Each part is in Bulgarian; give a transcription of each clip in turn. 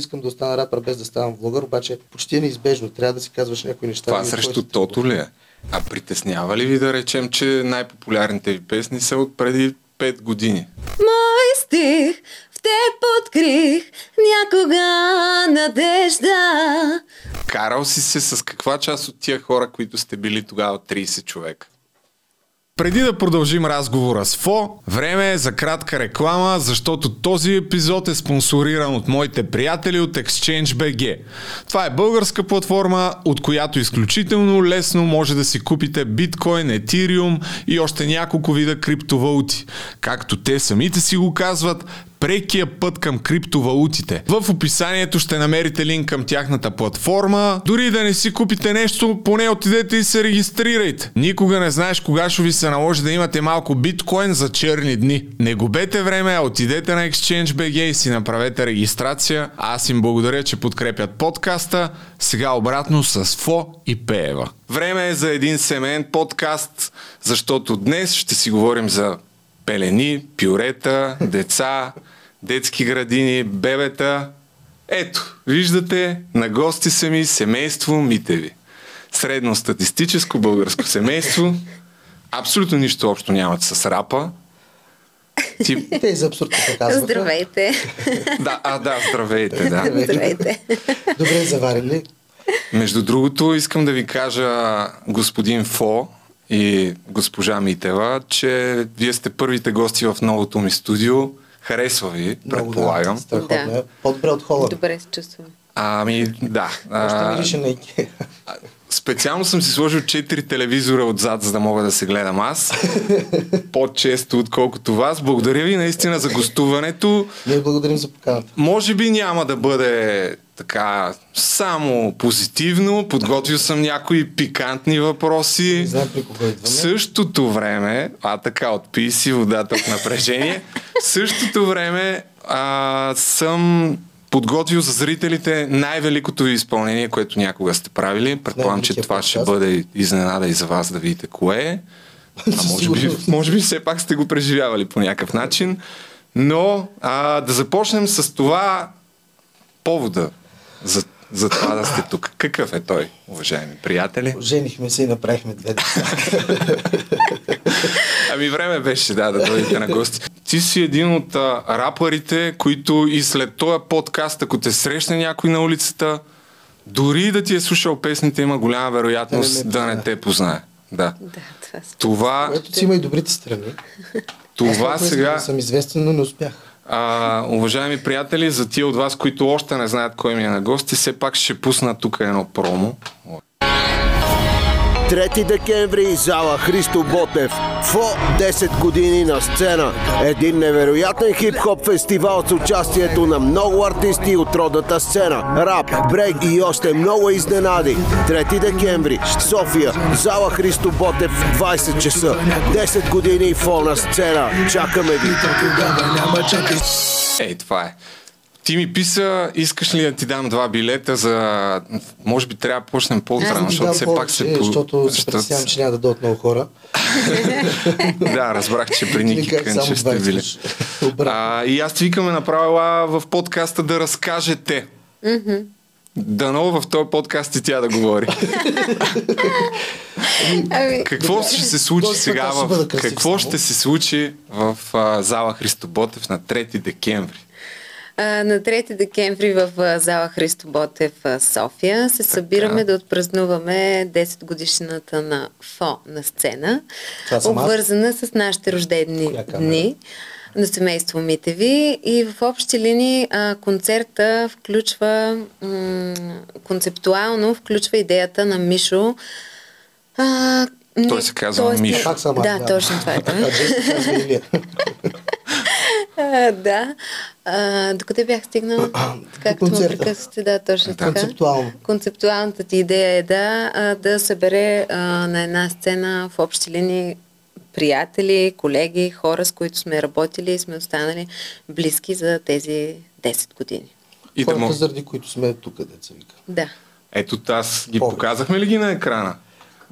искам да остана рапър без да ставам влогър, обаче почти е неизбежно. Трябва да си казваш някои неща. Това и срещу тото ли е? А притеснява ли ви да речем, че най-популярните ви песни са от преди 5 години? Мой стих в теб открих някога надежда. Карал си се с каква част от тия хора, които сте били тогава 30 човека? Преди да продължим разговора с Фо, време е за кратка реклама, защото този епизод е спонсориран от моите приятели от ExchangeBG. Това е българска платформа, от която изключително лесно може да си купите биткоин, етириум и още няколко вида криптовалути. Както те самите си го казват, прекия път към криптовалутите. В описанието ще намерите линк към тяхната платформа. Дори да не си купите нещо, поне отидете и се регистрирайте. Никога не знаеш кога ще ви се наложи да имате малко биткоин за черни дни. Не губете време, а отидете на ExchangeBG и си направете регистрация. Аз им благодаря, че подкрепят подкаста. Сега обратно с Фо и Пеева. Време е за един семейен подкаст, защото днес ще си говорим за пелени, пюрета, деца, детски градини, бебета. Ето, виждате, на гости са ми семейство Митеви. Средностатистическо българско семейство. Абсолютно нищо общо нямат с рапа. Ти... Те за абсурд се казваха. Здравейте. Да, а, да, здравейте, да. Здравейте. Добре заварили. Между другото, искам да ви кажа, господин Фо и госпожа Митева, че вие сте първите гости в новото ми студио. Харесва ви, Много предполагам. Да, страхотно Да. е. По-добре от хола. Добре се чувствам. Ами, да. Още мирише на специално съм си сложил 4 телевизора отзад, за да мога да се гледам аз. По-често, отколкото вас. Благодаря ви наистина за гостуването. Ние благодарим за поканата. Може би няма да бъде така само позитивно. Подготвил съм някои пикантни въпроси. Не знаем при кого В идваме. същото време, а така, отпи си водата от напрежение, в същото време а, съм подготвил за зрителите най-великото ви изпълнение, което някога сте правили. Предполагам, че това ще бъде изненада и за вас да видите кое е. А може би, може би все пак сте го преживявали по някакъв начин. Но а, да започнем с това повода за, за това да сте тук. Какъв е той, уважаеми приятели? Женихме се и направихме две деца. Ами време беше, да, да дойдете на гости. Ти си един от а, рапърите, които и след този подкаст, ако те срещне някой на улицата, дори да ти е слушал песните, има голяма Да вероятност не ме да не те познае. Да. Да, това са. Това, Което си има и добрите страни. Това сега, да съм известен, но не успях. А, уважаеми приятели, за тия от вас, които още не знаят кой ми е на гости, все пак ще пусна тук едно промо. 3 декември, зала Христо Ботев. ФО 10 години на сцена. Един невероятен хип-хоп фестивал с участието на много артисти от родната сцена. Рап, брейк и още много изненади. 3 декември, София, зала Христо Ботев, 20 часа. 10 години ФО на сцена. Чакаме ви. Ей, това е. Ти ми писа, искаш ли да ти дам два билета за... Може би трябва да почнем ти защото все пак се... защото се защото притеснявам, че няма да дойдат много хора. Да, разбрах, че при Ники Кънчев сте 20 били. А, и аз ти викаме направила в подкаста да разкажете. Дано в този подкаст и тя да говори. Ами, Какво ще се случи сега? В... Какво ще се случи в а, зала Христо Ботев на 3 декември? На 3 декември в зала Христо Ботев София се събираме да отпразнуваме 10 годишната на ФО на сцена, обвързана с нашите рождени Коя дни на семейство Митеви и в общи линии а, концерта включва м- концептуално включва идеята на Мишо а, Той се казва тоест- Мишо. Пак съм аз, Да, точно това е. той. А да. А, докъде бях стигнал? Както ме прекъсвате, да, точно така. Концептуално. Концептуалната ти идея е да, да събере а, на една сцена в общи линии приятели, колеги, хора, с които сме работили и сме останали близки за тези 10 години. И да Хората, мога... заради които сме тук, деца вика. Да. Ето аз ги Повече. показахме ли ги на екрана?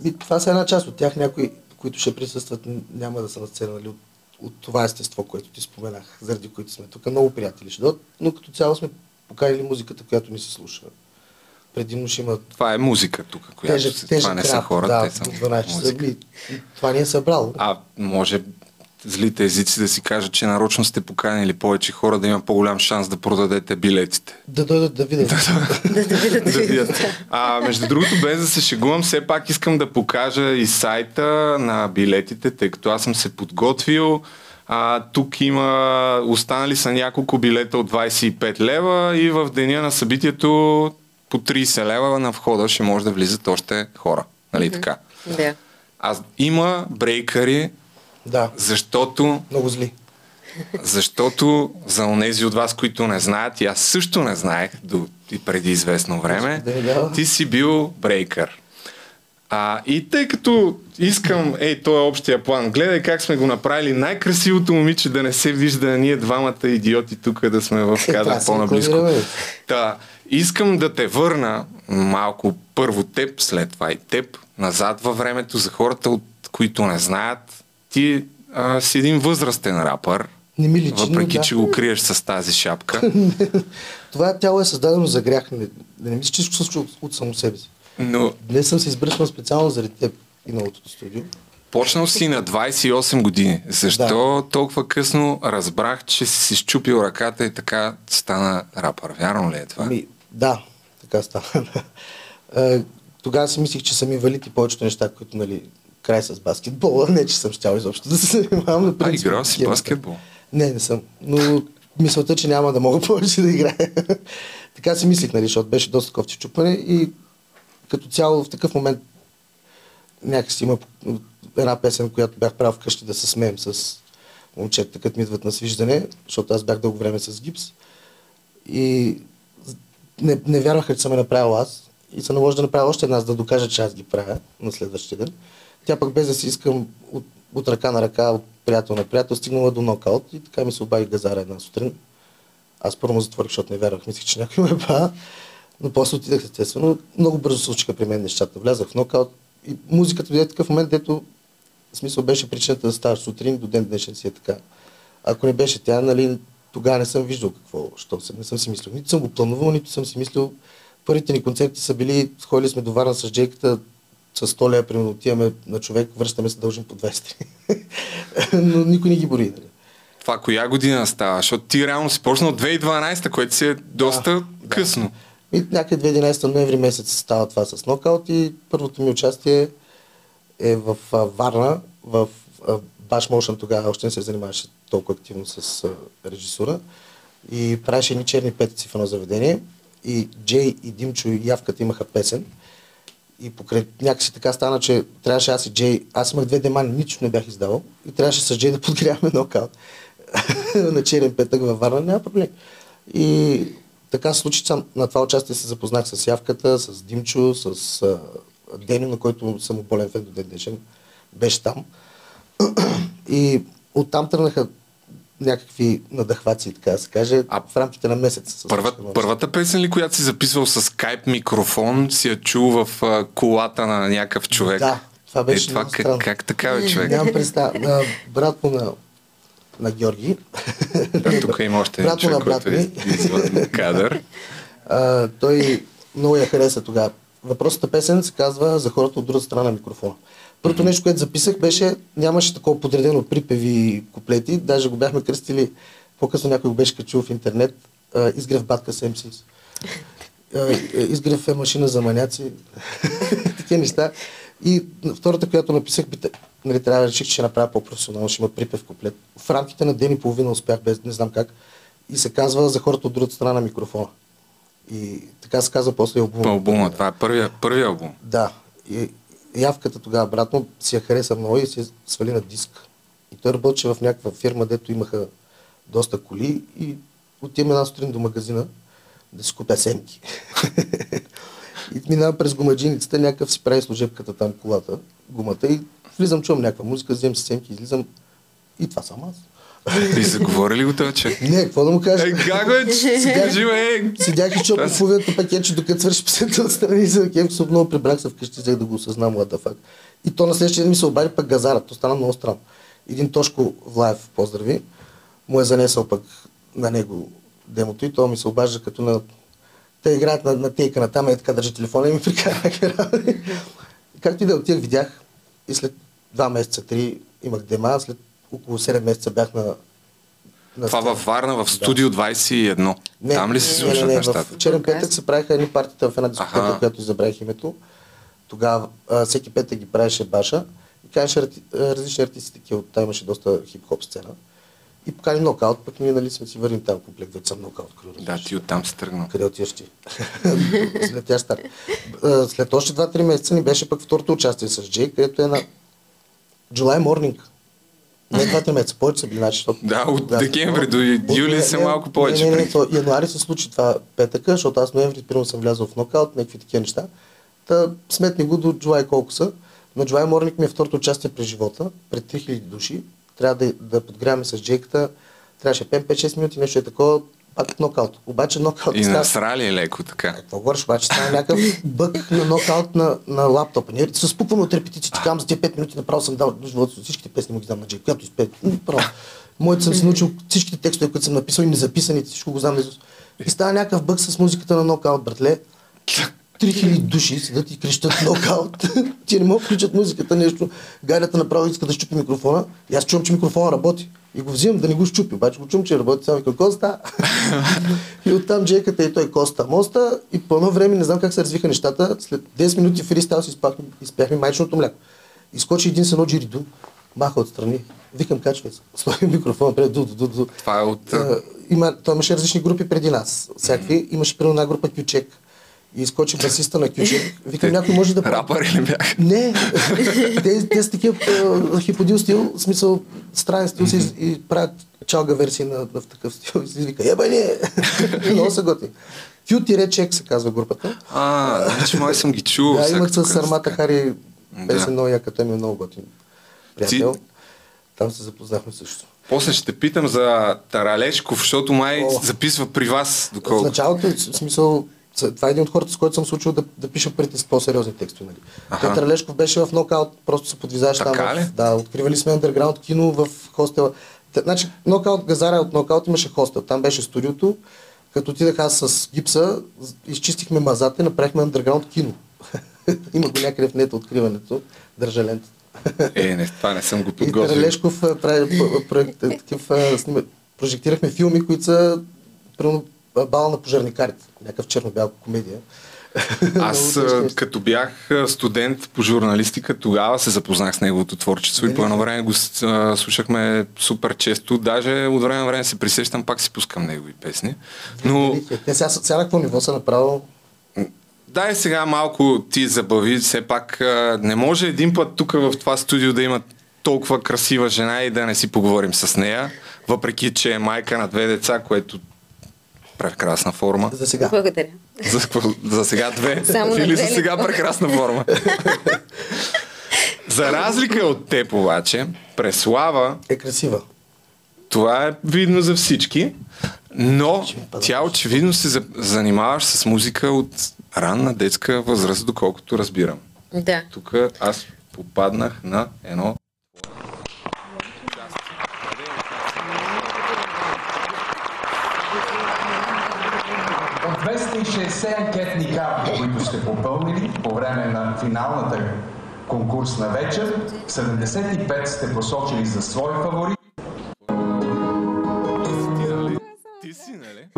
И това са една част от тях. Някои, които ще присъстват, няма да са на сцена, нали, от, от това естество, което ти споменах, заради които сме тук. Много приятели ще дойдат, но като цяло сме поканили музиката, която ни се слуша. Предимно ще има Това е музика тук, която тежък, се, тежък това не са рап, хора, да, те са до 12 часа. музика. Това ни е събрало. А може злите езици да си кажат, че нарочно сте поканили повече хора да има по-голям шанс да продадете билетите. Да дойдат да видят. да видят. А, между другото, без да се шегувам, все пак искам да покажа и сайта на билетите, тъй като аз съм се подготвил. А, тук има, останали са няколко билета от 25 лева и в деня на събитието по 30 лева на входа ще може да влизат още хора. Нали така? Да. А има брейкъри, да, защото много зли. защото за онези от вас, които не знаят, и аз също не знаех до и преди известно време, ти си бил брейкър. А, и тъй като искам, ей, то е общия план, гледай как сме го направили, най-красивото момиче да не се вижда, ние двамата идиоти тук да сме в Е, кадър по-наблизко. Та, искам да те върна малко първо теб, след това и теб, назад във времето за хората, от които не знаят. Ти а, си един възрастен рапър, Не ми личи, въпреки да. че го криеш с тази шапка. Това тяло е създадено за грях. Не, не, мисля, че се случва от, от само себе си. Но Днес съм се избръснал специално заради теб и новото студио. почнал си на 28 години. Защо Да. толкова късно разбрах, че си си щупил ръката и така стана рапър? Вярно ли е това? Ами, да, така стана. Тогава си мислих, че съм инвалид и повечето неща, които, нали, край с баскетбола, не, че съм щял изобщо да се занимавам. на А, принцип, играл си баскетбол? Не, не съм. Но мисълта, че няма да мога повече да играя. така си мислих, нали, защото беше доста кофти чупане и като цяло в такъв момент някакси има една песен, която бях правил вкъщи да се смеем с момчета, като ми идват на свиждане, защото аз бях дълго време с гипс. И не, не вярваха, че съм я направил аз. И се наложи да направя още една, за да докажа, че аз ги правя на следващия ден. Тя пък без да си искам от, от ръка на ръка, от приятел на приятел, стигнала до нокаут и така ми се обади газара една сутрин. Аз първо му затворих, защото не вярвах, мислех, че някой ме па. Но после отидах естествено. Много бързо случиха при мен нещата. Влязах в нокаут и музиката дойде такъв момент, дето в смисъл беше причината да ставаш сутрин, до ден днешен си е така. Ако не беше тя, нали, тогава не съм виждал какво, що се, не съм си мислил. Нито съм го планувал, нито съм си мислил. Първите ни концерти са били, ходили сме до Варна с Джейката, с 100 лева, примерно отиваме на човек, връщаме се, дължим по 200. Но никой не ги бори. Нали. Това коя година става? Защото ти реално си почнал от 2012, което си е доста Да, късно. И някъде 2011 ноември месец става това с нокаут и първото ми участие е в а, Варна, в а, Bash Motion тогава още не се занимаваше толкова активно с а, режисура и правеше едни черни петици в едно заведение и Джей и Димчо и Явката имаха песен и покрай някакси така стана, че трябваше аз и Джей, аз имах две демани, нищо не бях издавал и трябваше с Джей да подгряваме нокаут на черен петък във Варна, няма проблем. И така се случи, сам на това участие се запознах с Явката, с Димчо, с а, Деню, на който съм болен фен до ден днешен. Беше там. И оттам тръгнаха някакви надъхваци, така да се каже, А в рамките на месец. се Първа, първата песен ли, която си записвал с скайп микрофон, си я чул в а, колата на някакъв човек? Да, това беше е, това как, как така бе, човек? Нямам представа. А, брат му на, на Георги. А, тук има още един на човек, който е извън кадър. А, той много я хареса тогава. Въпросната песен се казва за хората от другата страна на микрофона. Първото нещо, което записах беше, нямаше такова подредено припеви и куплети, даже го бяхме кръстили, по-късно някой го беше качил в интернет, изгрев батка с МСИС. Изгрев е машина за маняци, такива неща. И втората, която написах, би, нали, трябва да реших, че ще направя по-професионално, ще има припев куплет. В рамките на ден и половина успях, без не знам как. И се казва за хората от другата страна на микрофона. И така се казва после албума. Албума, това е първия, първия албум. Да. И явката тогава, брат му, си я хареса много и я свали на диск. И той работеше в някаква фирма, дето имаха доста коли и отиваме една сутрин до магазина да си купя семки. и минавам през гумаджиницата, някакъв си прави служебката там колата, гумата и влизам, чувам някаква музика, вземам си семки, излизам и това съм аз. И заговори ли го този човек? Не, какво да му кажа? Е, как бе? Кажи, бе! Седях и чух половината пакетче, докато свърши песента отстрани и за кем се много прибрах се вкъщи, взех да го осъзнам, what the fuck. И то на следващия ден ми се обади пък газара, то стана много странно. Един Тошко Влаев, поздрави, му е занесъл пък на него демото и то ми се обажда като на... Те играят на, на тейка на там, е така държа телефона и ми прикараха. Както и да отидах, видях и след два месеца, три имах дема, след около 7 месеца бях на... на Това във Варна, в студио 21. Не, Там ли се не, слушат не, не, нещата? В черен петък се правиха едни партита в една дискотека, Аха. която забравих името. Тогава а, всеки петък ги правеше Баша и канеше различни артисти такива. Там имаше доста хип-хоп сцена. И покани нокаут, пък ние нали сме си върнем там комплект, вече съм нокаут. къде Да, ти оттам си тръгнал. Къде отиваш ти? след. А, След още 2-3 месеца ни беше пък второто участие с Джей, където е на July Morning. Не 2-3 месеца, повече са били, значи, защото... Да, от декември до юли са малко повече Не, не, не, то, януари се случи това петъка, защото аз ноември примерно съм влязъл в нокаут, някакви такива неща. Та сметни го до July колко са. На July Morning ми е второто участие през живота, пред 3000 души. Трябва да, да подгряваме с Джейката. Трябваше 5-6 минути, нещо е такова, пак нокаут. Обаче нокаут И става- насрали е леко така. какво говориш, обаче стана някакъв бък на нокаут на, на лаптопа. Ние се спукваме от репетиции, че казвам за тези 5 минути направо съм дал живота си. Всичките песни му ги знам на Джей, която изпее. Право. Моите съм си научил всичките текстове, които съм написал и незаписаните, всичко го знам. И става някакъв бък с музиката на нокаут, братле. 3000 души седат и крещат нокаут. Ти не могат да включат музиката, нещо. Галята направо иска да щупи микрофона. И аз чувам, че микрофона работи. И го взимам да не го щупи. Обаче го чувам, че работи. Само викам, Коста. и оттам джейката и той Коста Моста. И по едно време, не знам как се развиха нещата, след 10 минути фристайл си изпяхме, изпяхме майчното мляко. Изкочи един с едно джириду, маха отстрани. Викам, качвай се. Слагам микрофона пред ду, ду, ду, ду. Това е от... А, има, той имаше различни групи преди нас. Всякакви. Имаше примерно една група Кючек. И изкочи басиста на Кючек. Викам, някой може да... Рапъри ли бях? Не, те, те са такива хиподил стил, в смисъл странен стил си и правят чалга версии на, на в такъв стил и си вика, ебане! Много са готини. Q-чек се казва групата. А, значи май съм ги чул. Да, имат с. Сармата Хари песен много яка, той ми е много готин приятел. Там се запознахме също. После ще питам за Таралешков, защото май записва при вас. В Доколко. началото, в смисъл, това е един от хората, с който съм се учил да, да пиша с по-сериозни текстове. Нали. Петър Лешков беше в нокаут, просто се подвизаваш там. В, да, откривали сме underground кино в хостела. Значи, нокаут, Газара от нокаут имаше хостел. Там беше студиото. Като отидах аз с гипса, изчистихме мазата и направихме underground кино. Има го някъде в нета откриването. Държа лентата. Е, не, това не съм го подготвил. Таралешков а, прави проект, такив, а, снима, прожектирахме филми, които са примерно бал на пожарникарите. Някакъв черно-бял комедия. Аз като бях студент по журналистика, тогава се запознах с неговото творчество и по едно време го слушахме супер често. Даже от време на време се присещам, пак си пускам негови песни. Но Те сега, сега какво ниво са направо? дай сега малко ти забави, все пак не може един път тук в това студио да има толкова красива жена и да не си поговорим с нея, въпреки че е майка на две деца, което прекрасна форма. За сега. Благодаря. За, за сега две. Само Или за сега прекрасна форма. за разлика от теб обаче, Преслава, Е красива. това е видно за всички, но тя очевидно се за- занимаваш с музика от ранна детска възраст, доколкото разбирам. Да. Тук аз попаднах на едно 260 анкетни карти, които сте попълнили по време на финалната конкурсна вечер, 75 сте посочили за свой фаворит? Ти си, нали?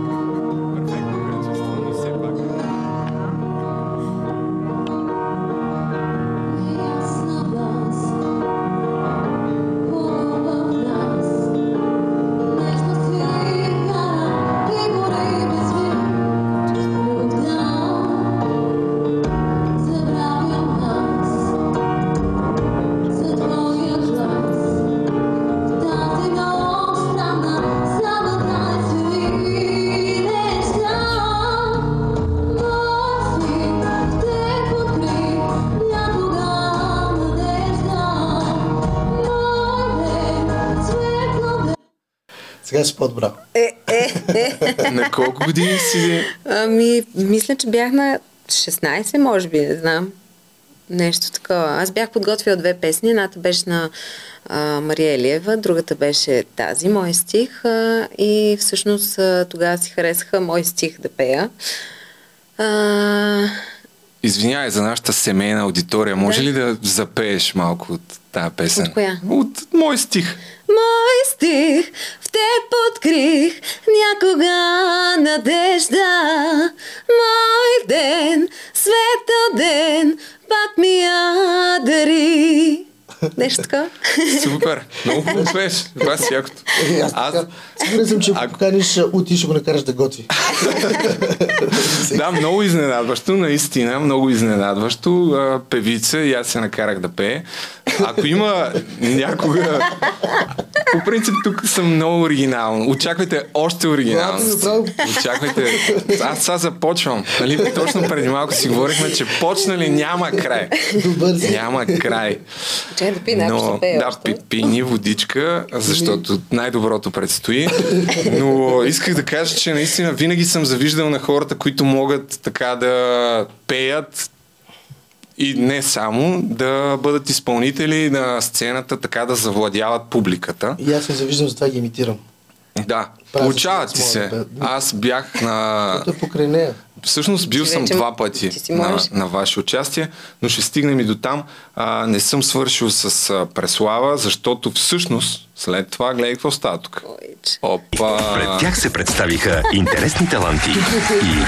Си по-добра. Е, е, е. На колко години си? Ами, мисля, че бях на 16, може би, не знам. Нещо такова. Аз бях подготвила две песни. Едната беше на а, Мария Елиева, другата беше тази, мой стих. А, и всъщност а, тогава си харесаха мой стих да пея. А, Извинявай за нашата семейна аудитория. Може Да. ли да запееш малко от тази песен? От коя? От мой стих. Мой стих в теб открих някога надежда. Мой ден, светъл ден, пак ми я дари. Нещо така? Супер. Много хубаво пееш. Това си якото. Е, аз, сигурен съм, че ако поканиш Ути, ще го накараш да готви. да, много изненадващо, наистина, много изненадващо. Певица и аз се накарах да пее. Ако има някога... По принцип тук съм много оригинално. Очаквайте още направо. Очаквайте. Аз сега започвам. Нали? Точно преди малко си говорихме, че почнали няма край. Няма край. Чай да пи, най ще пея да, още. пи, пини водичка, защото най-доброто предстои. Но исках да кажа, че наистина винаги съм завиждал на хората, които могат така да пеят и не само да бъдат изпълнители на сцената, така да завладяват публиката. И аз се завиждам, затова ги имитирам. Да, Правя получава ти се. Аз бях на... Той е покрай нея. Всъщност бил Ти съм вече- два пъти на, на ваше участие, но ще стигнем и до там. А, не съм свършил с а, Преслава, защото всъщност след това гледай какво става тук. Опа! Пред тях се представиха интересни таланти и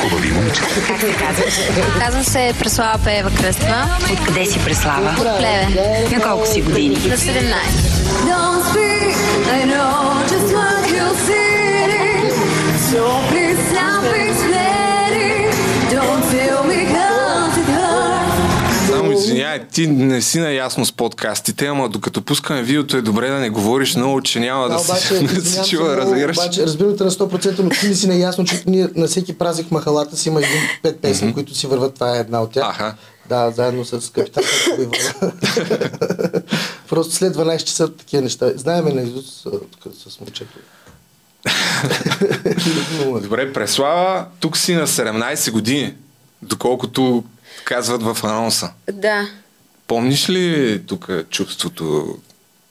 хубави момичета. Как се казваш? Казвам се Преслава Пеева Кръства. Откъде си Преслава? От Плевен. На колко си години? На 17. Don't speak, I know just what you'll see. So please stop explaining. Извиняй, ти не си наясно с подкастите, ама докато пускаме видеото е добре да не говориш много, че няма да, Да, се, обаче, да се извинявам се чува, разбираш. обаче, разбирам те на 100%, но ти не си наясно, че ние на всеки празник махалата си има един пет песни, които си върват. Това е една от тях. Аха. Да, заедно с капитан. Просто след 12 часа такива неща. Знаеме на Изус с момчето. Добре, Преслава, тук си на 17 години, доколкото казват в анонса. Да. Помниш ли тук чувството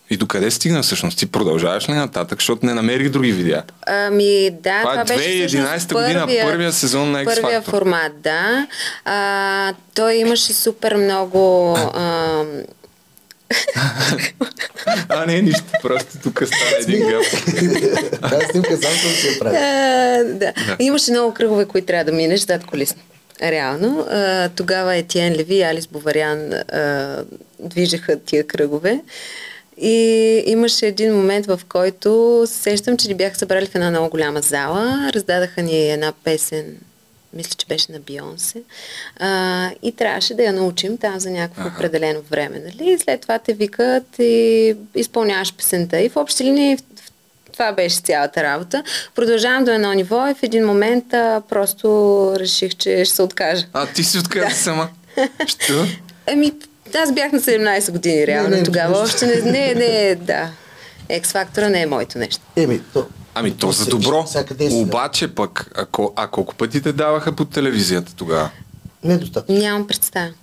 и докъде стигна всъщност? Ти продължаваш ли нататък, защото не намерих други видеа? Ами да, Това е това, беше 2011 всъщност година, първия сезон на X Първия формат, да. А, той имаше супер много... А, А, не, нищо, просто тук стана един гъб. Тази снимка сам съм си я правил. Имаше много кръгове, които трябва да минеш зад колисно. Реално. А, тогава Етиен Леви и Алис Боварян а, движеха тия кръгове. И имаше един момент, в който се сещам, че ни бяха събрали в една много голяма зала. Раздадаха ни една песен, мисля, че беше на Бионсе. А, и трябваше да я научим там за някакво определено време. Нали? И след това те викат и изпълняваш песента. И в общи линии в- това беше цялата работа. Продължавам до едно ниво и в един момент а, просто реших, че ще се откажа. А, ти си отказа сама. Що? Ами, аз бях на 17 години, реално не, тогава. нищо. Още не, не, не, да. X-фактора не е моето нещо. Еми, то. Ами то за добро. да. Обаче пък, ако, а колко пъти те даваха по телевизията тогава? Недостатъчно. Нямам представа.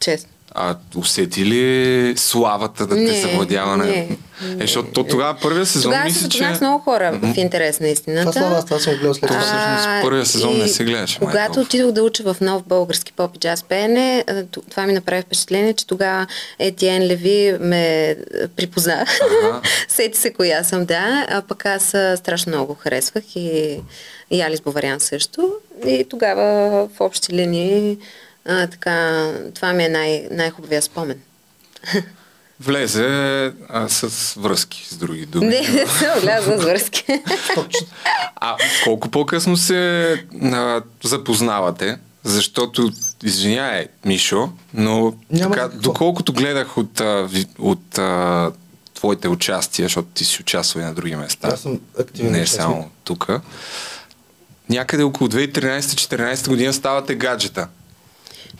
Честно. А усети ли славата да те Не, завладява? на- не, Е, не. защото то тогава първия сезон Тогава се мисля, че... с много хора в интерес на истината. Това слава, аз това съм гледал след То това. всъщност първия сезон и не се гледаше, май, Когато толкова. отидох да уча в нов български поп и джаз пеене, това ми направи впечатление, че тогава Етиен Леви ме припозна. Ага. Сети се коя съм, да. А пък аз страшно много го харесвах и, и Алис Боварян също. И тогава в общи линии а, така, това ми е най- най-хубавия спомен. Влезе а, с връзки, с други думи. Не, не съм влязла с връзки. А колко по-късно се а, запознавате? Защото, извиняй, Мишо, но Няма така, доколкото гледах от, от а, твоите участия, защото ти си участвал и на други места. Аз съм активен Не участник. само тук. Някъде около 2013-2014 година ставате гаджета.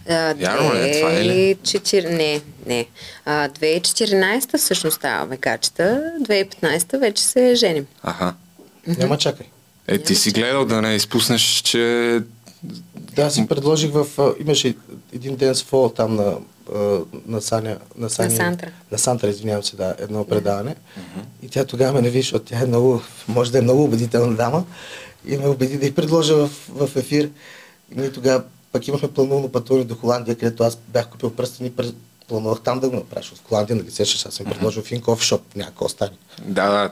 А, Вярно ли е? Това е ли? 2004 Не, не. А, 2014 всъщност ставаме качета, 2015 вече се женим. Аха. Няма чакай. Е, ти си гледал да не изпуснеш, че Да, си предложих в... Имаше един ден с фол там на, на Саня... На, Сани, Сантра. На Сантра, извинявам се, да, едно предаване. И тя тогава ме нави, защото тя е много... Може да е много убедителна дама. И ме убеди да й предложа в, в ефир. И ние тогава пък имахме планувано пътуване до Холандия, където аз бях купил пръстени планувах там да го направя. защото В Холандия, нали сещаш, аз съм предложил в един кофешоп, някакво остане. Да, да.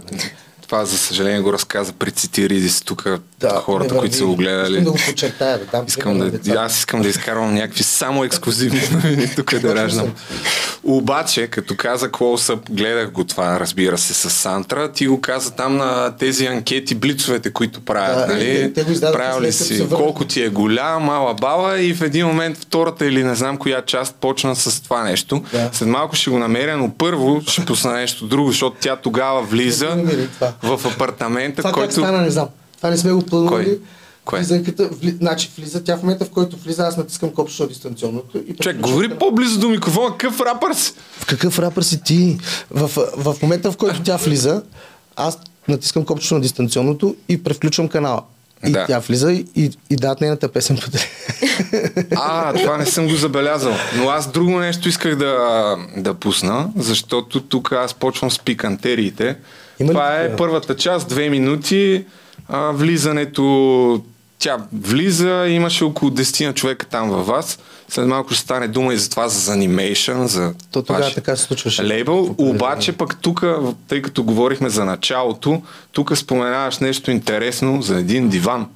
Това, за съжаление, го разказа при Цитиридис тук Да, хората, които са го гледали. Искам да го подчертая, да дам Искам да, аз искам да изкарвам някакви само ексклюзивни новини тук да раждам. Обаче, като каза Up, гледах го това, разбира се, с Сантра, ти го каза там на тези анкети, блицовете, които правят, Да, нали? те- те го Правили си колко ти е голям, мала бала и в един момент втората или не знам коя част почна с това нещо. Да. След малко ще го намеря, но първо ще пусна нещо друго, защото тя тогава влиза това. В апартамента, Това който... стана, не знам. Това не сме го планували. Кой? Кое? Влизанката, вли... значи влиза, тя в момента, в който влиза, аз натискам копчето дистанционното. И препоръчвам говори към- по-близо до микрофона, какъв рапър си? В какъв рапър си ти? В, в момента, в който тя влиза, аз натискам копчето на дистанционното и превключвам канала. И Да. тя влиза и, и, и нейната песен по теле. А, това не съм го забелязал. Но аз друго нещо исках да, да пусна, защото тук аз почвам с пикантериите. Има ли това е такива? първата част, две минути. А, влизането, тя влиза, имаше около 10 на човека там във вас. След малко ще стане дума и за това, за анимейшън, за То тогава ваше така се случваше. лейбъл. Обаче пък тук, тъй като говорихме за началото, тук споменаваш нещо интересно за един диван.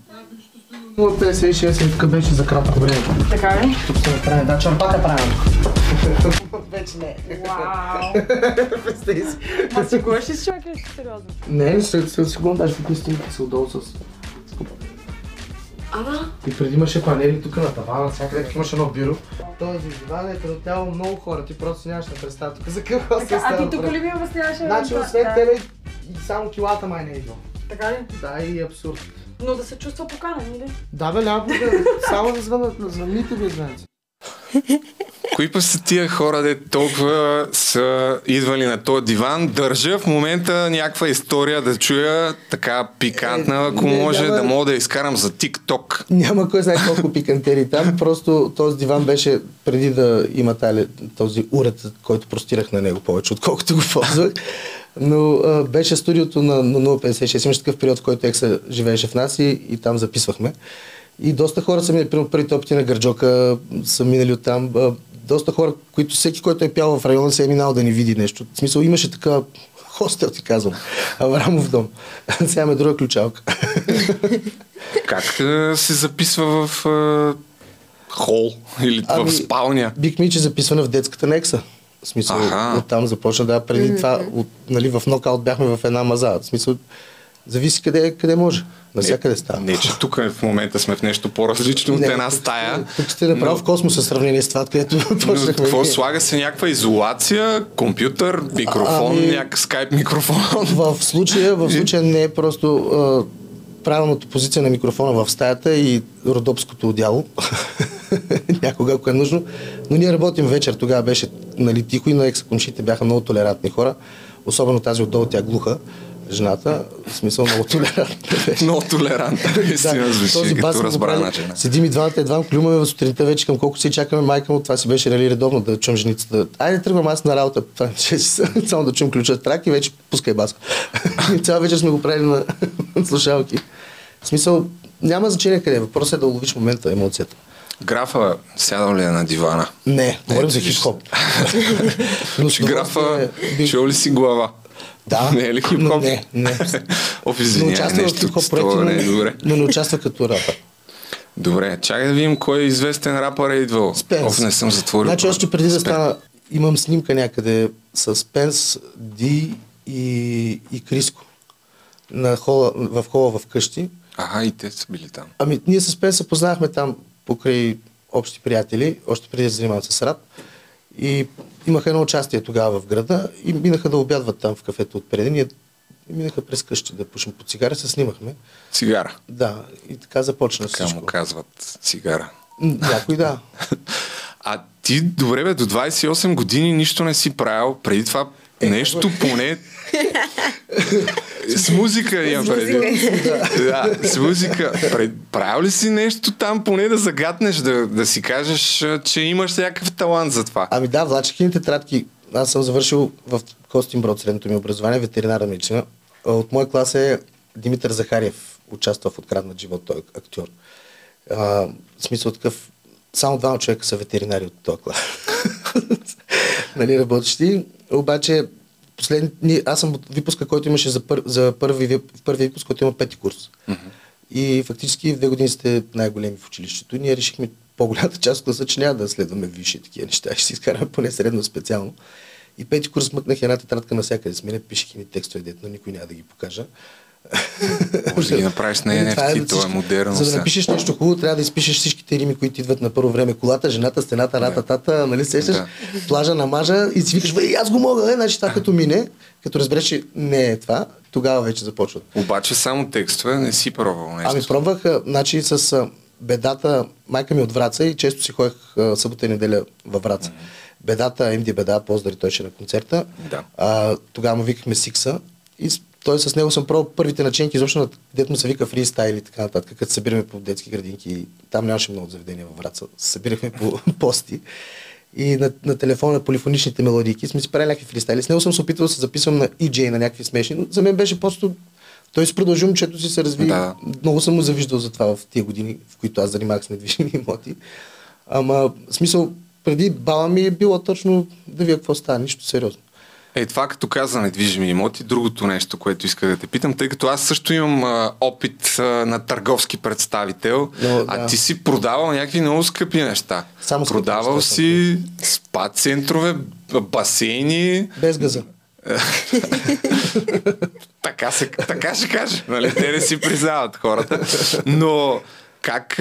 056 и тук беше за кратко време. Така ли? Тук се направи, да, чарпака правим. Вече не. Вау! Представи си. Ма си го си ли си сериозно? Не, след, секунда, тук снимки са отдолу с... Ама? И преди имаше панели тук на тавана, всякъде имаше едно бюро. Този диван е предотяло много хора, ти просто нямаш да представя тук за какво се Така, а става. ти тук ли ми обясняваше? Значи, освен Да. тебе, и само килата май не е идвал. Така ли? Да, и абсурд. Но да се чувства поканен, или? Да, бе, няма да, само да звънат на звъните ви, знаете. Кои па са тия хора, де толкова са идвали на този диван? Държа в момента някаква история да чуя така пикантна, ако не, може няма- да мога да изкарам за TikTok. Няма кой знае колко пикантери там, просто този диван беше преди да има тали, този уред, който простирах на него повече, отколкото го ползвах. Но а, беше студиото на, на 056, имаше такъв период, в който Екса живееше в нас и, и там записвахме. И доста хора са минали, примерно първите опити на Гърджока са минали оттам. А, доста хора, които всеки, който е пял в района, се е минал да ни види нещо. В смисъл имаше така хостел, ти казвам. Аврамов дом. Сега имаме друга ключалка. Как се записва в а, хол или в спалня? Биг Мич е записвана в детската некса. В смисъл, Аха. оттам започна, да, преди това, от, нали, в нокаут бяхме в една маза. В смисъл, зависи къде, къде може. Навсякъде става. Не, че тук в момента сме в нещо по-различно от една стая. Тук сте направо но- в космоса в сравнение с това, където почнахме. какво слага се някаква изолация, компютър, микрофон, Ами- някакъв скайп микрофон? В случая, в случая не е просто а, правилната позиция на микрофона в стаята и родопското одяло. Някога, ако е нужно. Но ние работим вечер, тогава беше нали, тихо и на екскомшите бяха много толерантни хора. Особено тази отдолу, тя глуха, жената. В смисъл много толерантна беше. Много толерантен, наистина звучи бас като прави. жена. Седим и двамата, едва клюмаме в сутринта вече към колко си чакаме майка му. Това си беше нали, редовно да чуем женицата. Айде тръгвам аз на работа. Това е 6 часа. Само да чуем ключа трак и вече пускай баско. Цяла вечер сме го правили на слушалки. В смисъл, няма значение къде. е. Въпросът е да уловиш момента, емоцията. Графа сядал ли е на дивана? Не, говорим Ето, за хип-хоп. Графа, чул ли си глава? Да. Не е ли хип-хоп? Не, не. Оф, Но извинявай, участва в нещо хип-хоп с това проекти, не е добре. но не участва като рапър. Добре, чакай да видим кой известен рапър е идвал. Спенс. Оф, не съм затворил. Значи още преди да стана, имам снимка някъде с Спенс, Ди и, и Криско на хола, в хола в къщи. Ага, и те са били там. Ами ние с Спенс се познахме там покрай общи приятели, още преди да занимавам с рап. И имаха едно участие тогава в града и минаха да обядват там в кафето отпреди. Ние минаха през къщи да пушим по цигари, се снимахме. Цигара. Да, и така започна Така всичко. му казват цигара. Някой да. А ти, добре бе, до 28 години нищо не си правил. Преди това нещо поне... с музика имам преди. Да, с музика. Правил ли си нещо там, поне да загатнеш, да, да си кажеш, че имаш някакъв талант за това? Ами да, влачихи тетрадки. Аз съм завършил в Костинброд средното ми образование, ветеринарна медицина. От моя клас е Димитър Захариев, участва в Откраднат живот, той е актьор. А, в смисъл такъв, само двама човека са ветеринари от този клас. нали, работещи. Обаче, последни, аз съм от випуска, който имаше за, пър, за първи, първи випуск, който има пети курс. И фактически в две години сте най-големи в училището. Ние решихме по-голямата част от класа, че няма да следваме висши такива неща. Ще си изкараме поне средно специално. И пети курс мъкнах една тетрадка навсякъде с мен, пишех ми текстове, дето, но никой няма да ги покажа. Може да ги направиш на Нали, това NFT, то е модерно. За да напишеш нещо хубаво, трябва да изпишеш всичките рими, които идват на първо време. Колата, жената, стената, рататата, нали сещаш? Да. Плажа на мажа и си викаш, бе, аз го мога, е, значи това като мине, като разбереш, че не е това, тогава вече започват. Обаче само текстове не си пробвал нещо. Ами пробвах, значи с бедата, майка ми от Враца и често си ходех събота и неделя във Враца. Бедата, МД Беда, поздари, той ще е на концерта. Да. А, тогава му викахме Сикса и той с него съм пробвал първите начинки, изобщо на дето му се вика фристайл и така нататък, като се събираме по детски градинки. Там нямаше много заведения във Враца. Се Събирахме по пости. И на, на телефона, на полифоничните мелодийки сме си правили някакви фристайли. С него съм се опитвал да се записвам на EJ на някакви смешни, но за мен беше просто той си продължи момчето си се разви. Да. Много съм му завиждал за това в тия години, в които аз занимавах с недвижими имоти. Ама, смисъл, преди баба ми е било точно да видя какво става, нищо сериозно. Е, това като каза недвижими имоти, другото нещо, което исках да те питам, тъй като аз също имам а, опит а, на търговски представител, Но, а да. ти си продавал някакви много скъпи неща. Само скъпи продавал неща си спа центрове, басейни, Без газа. така, се, така ще кажа, нали? Те не си признават хората. Но как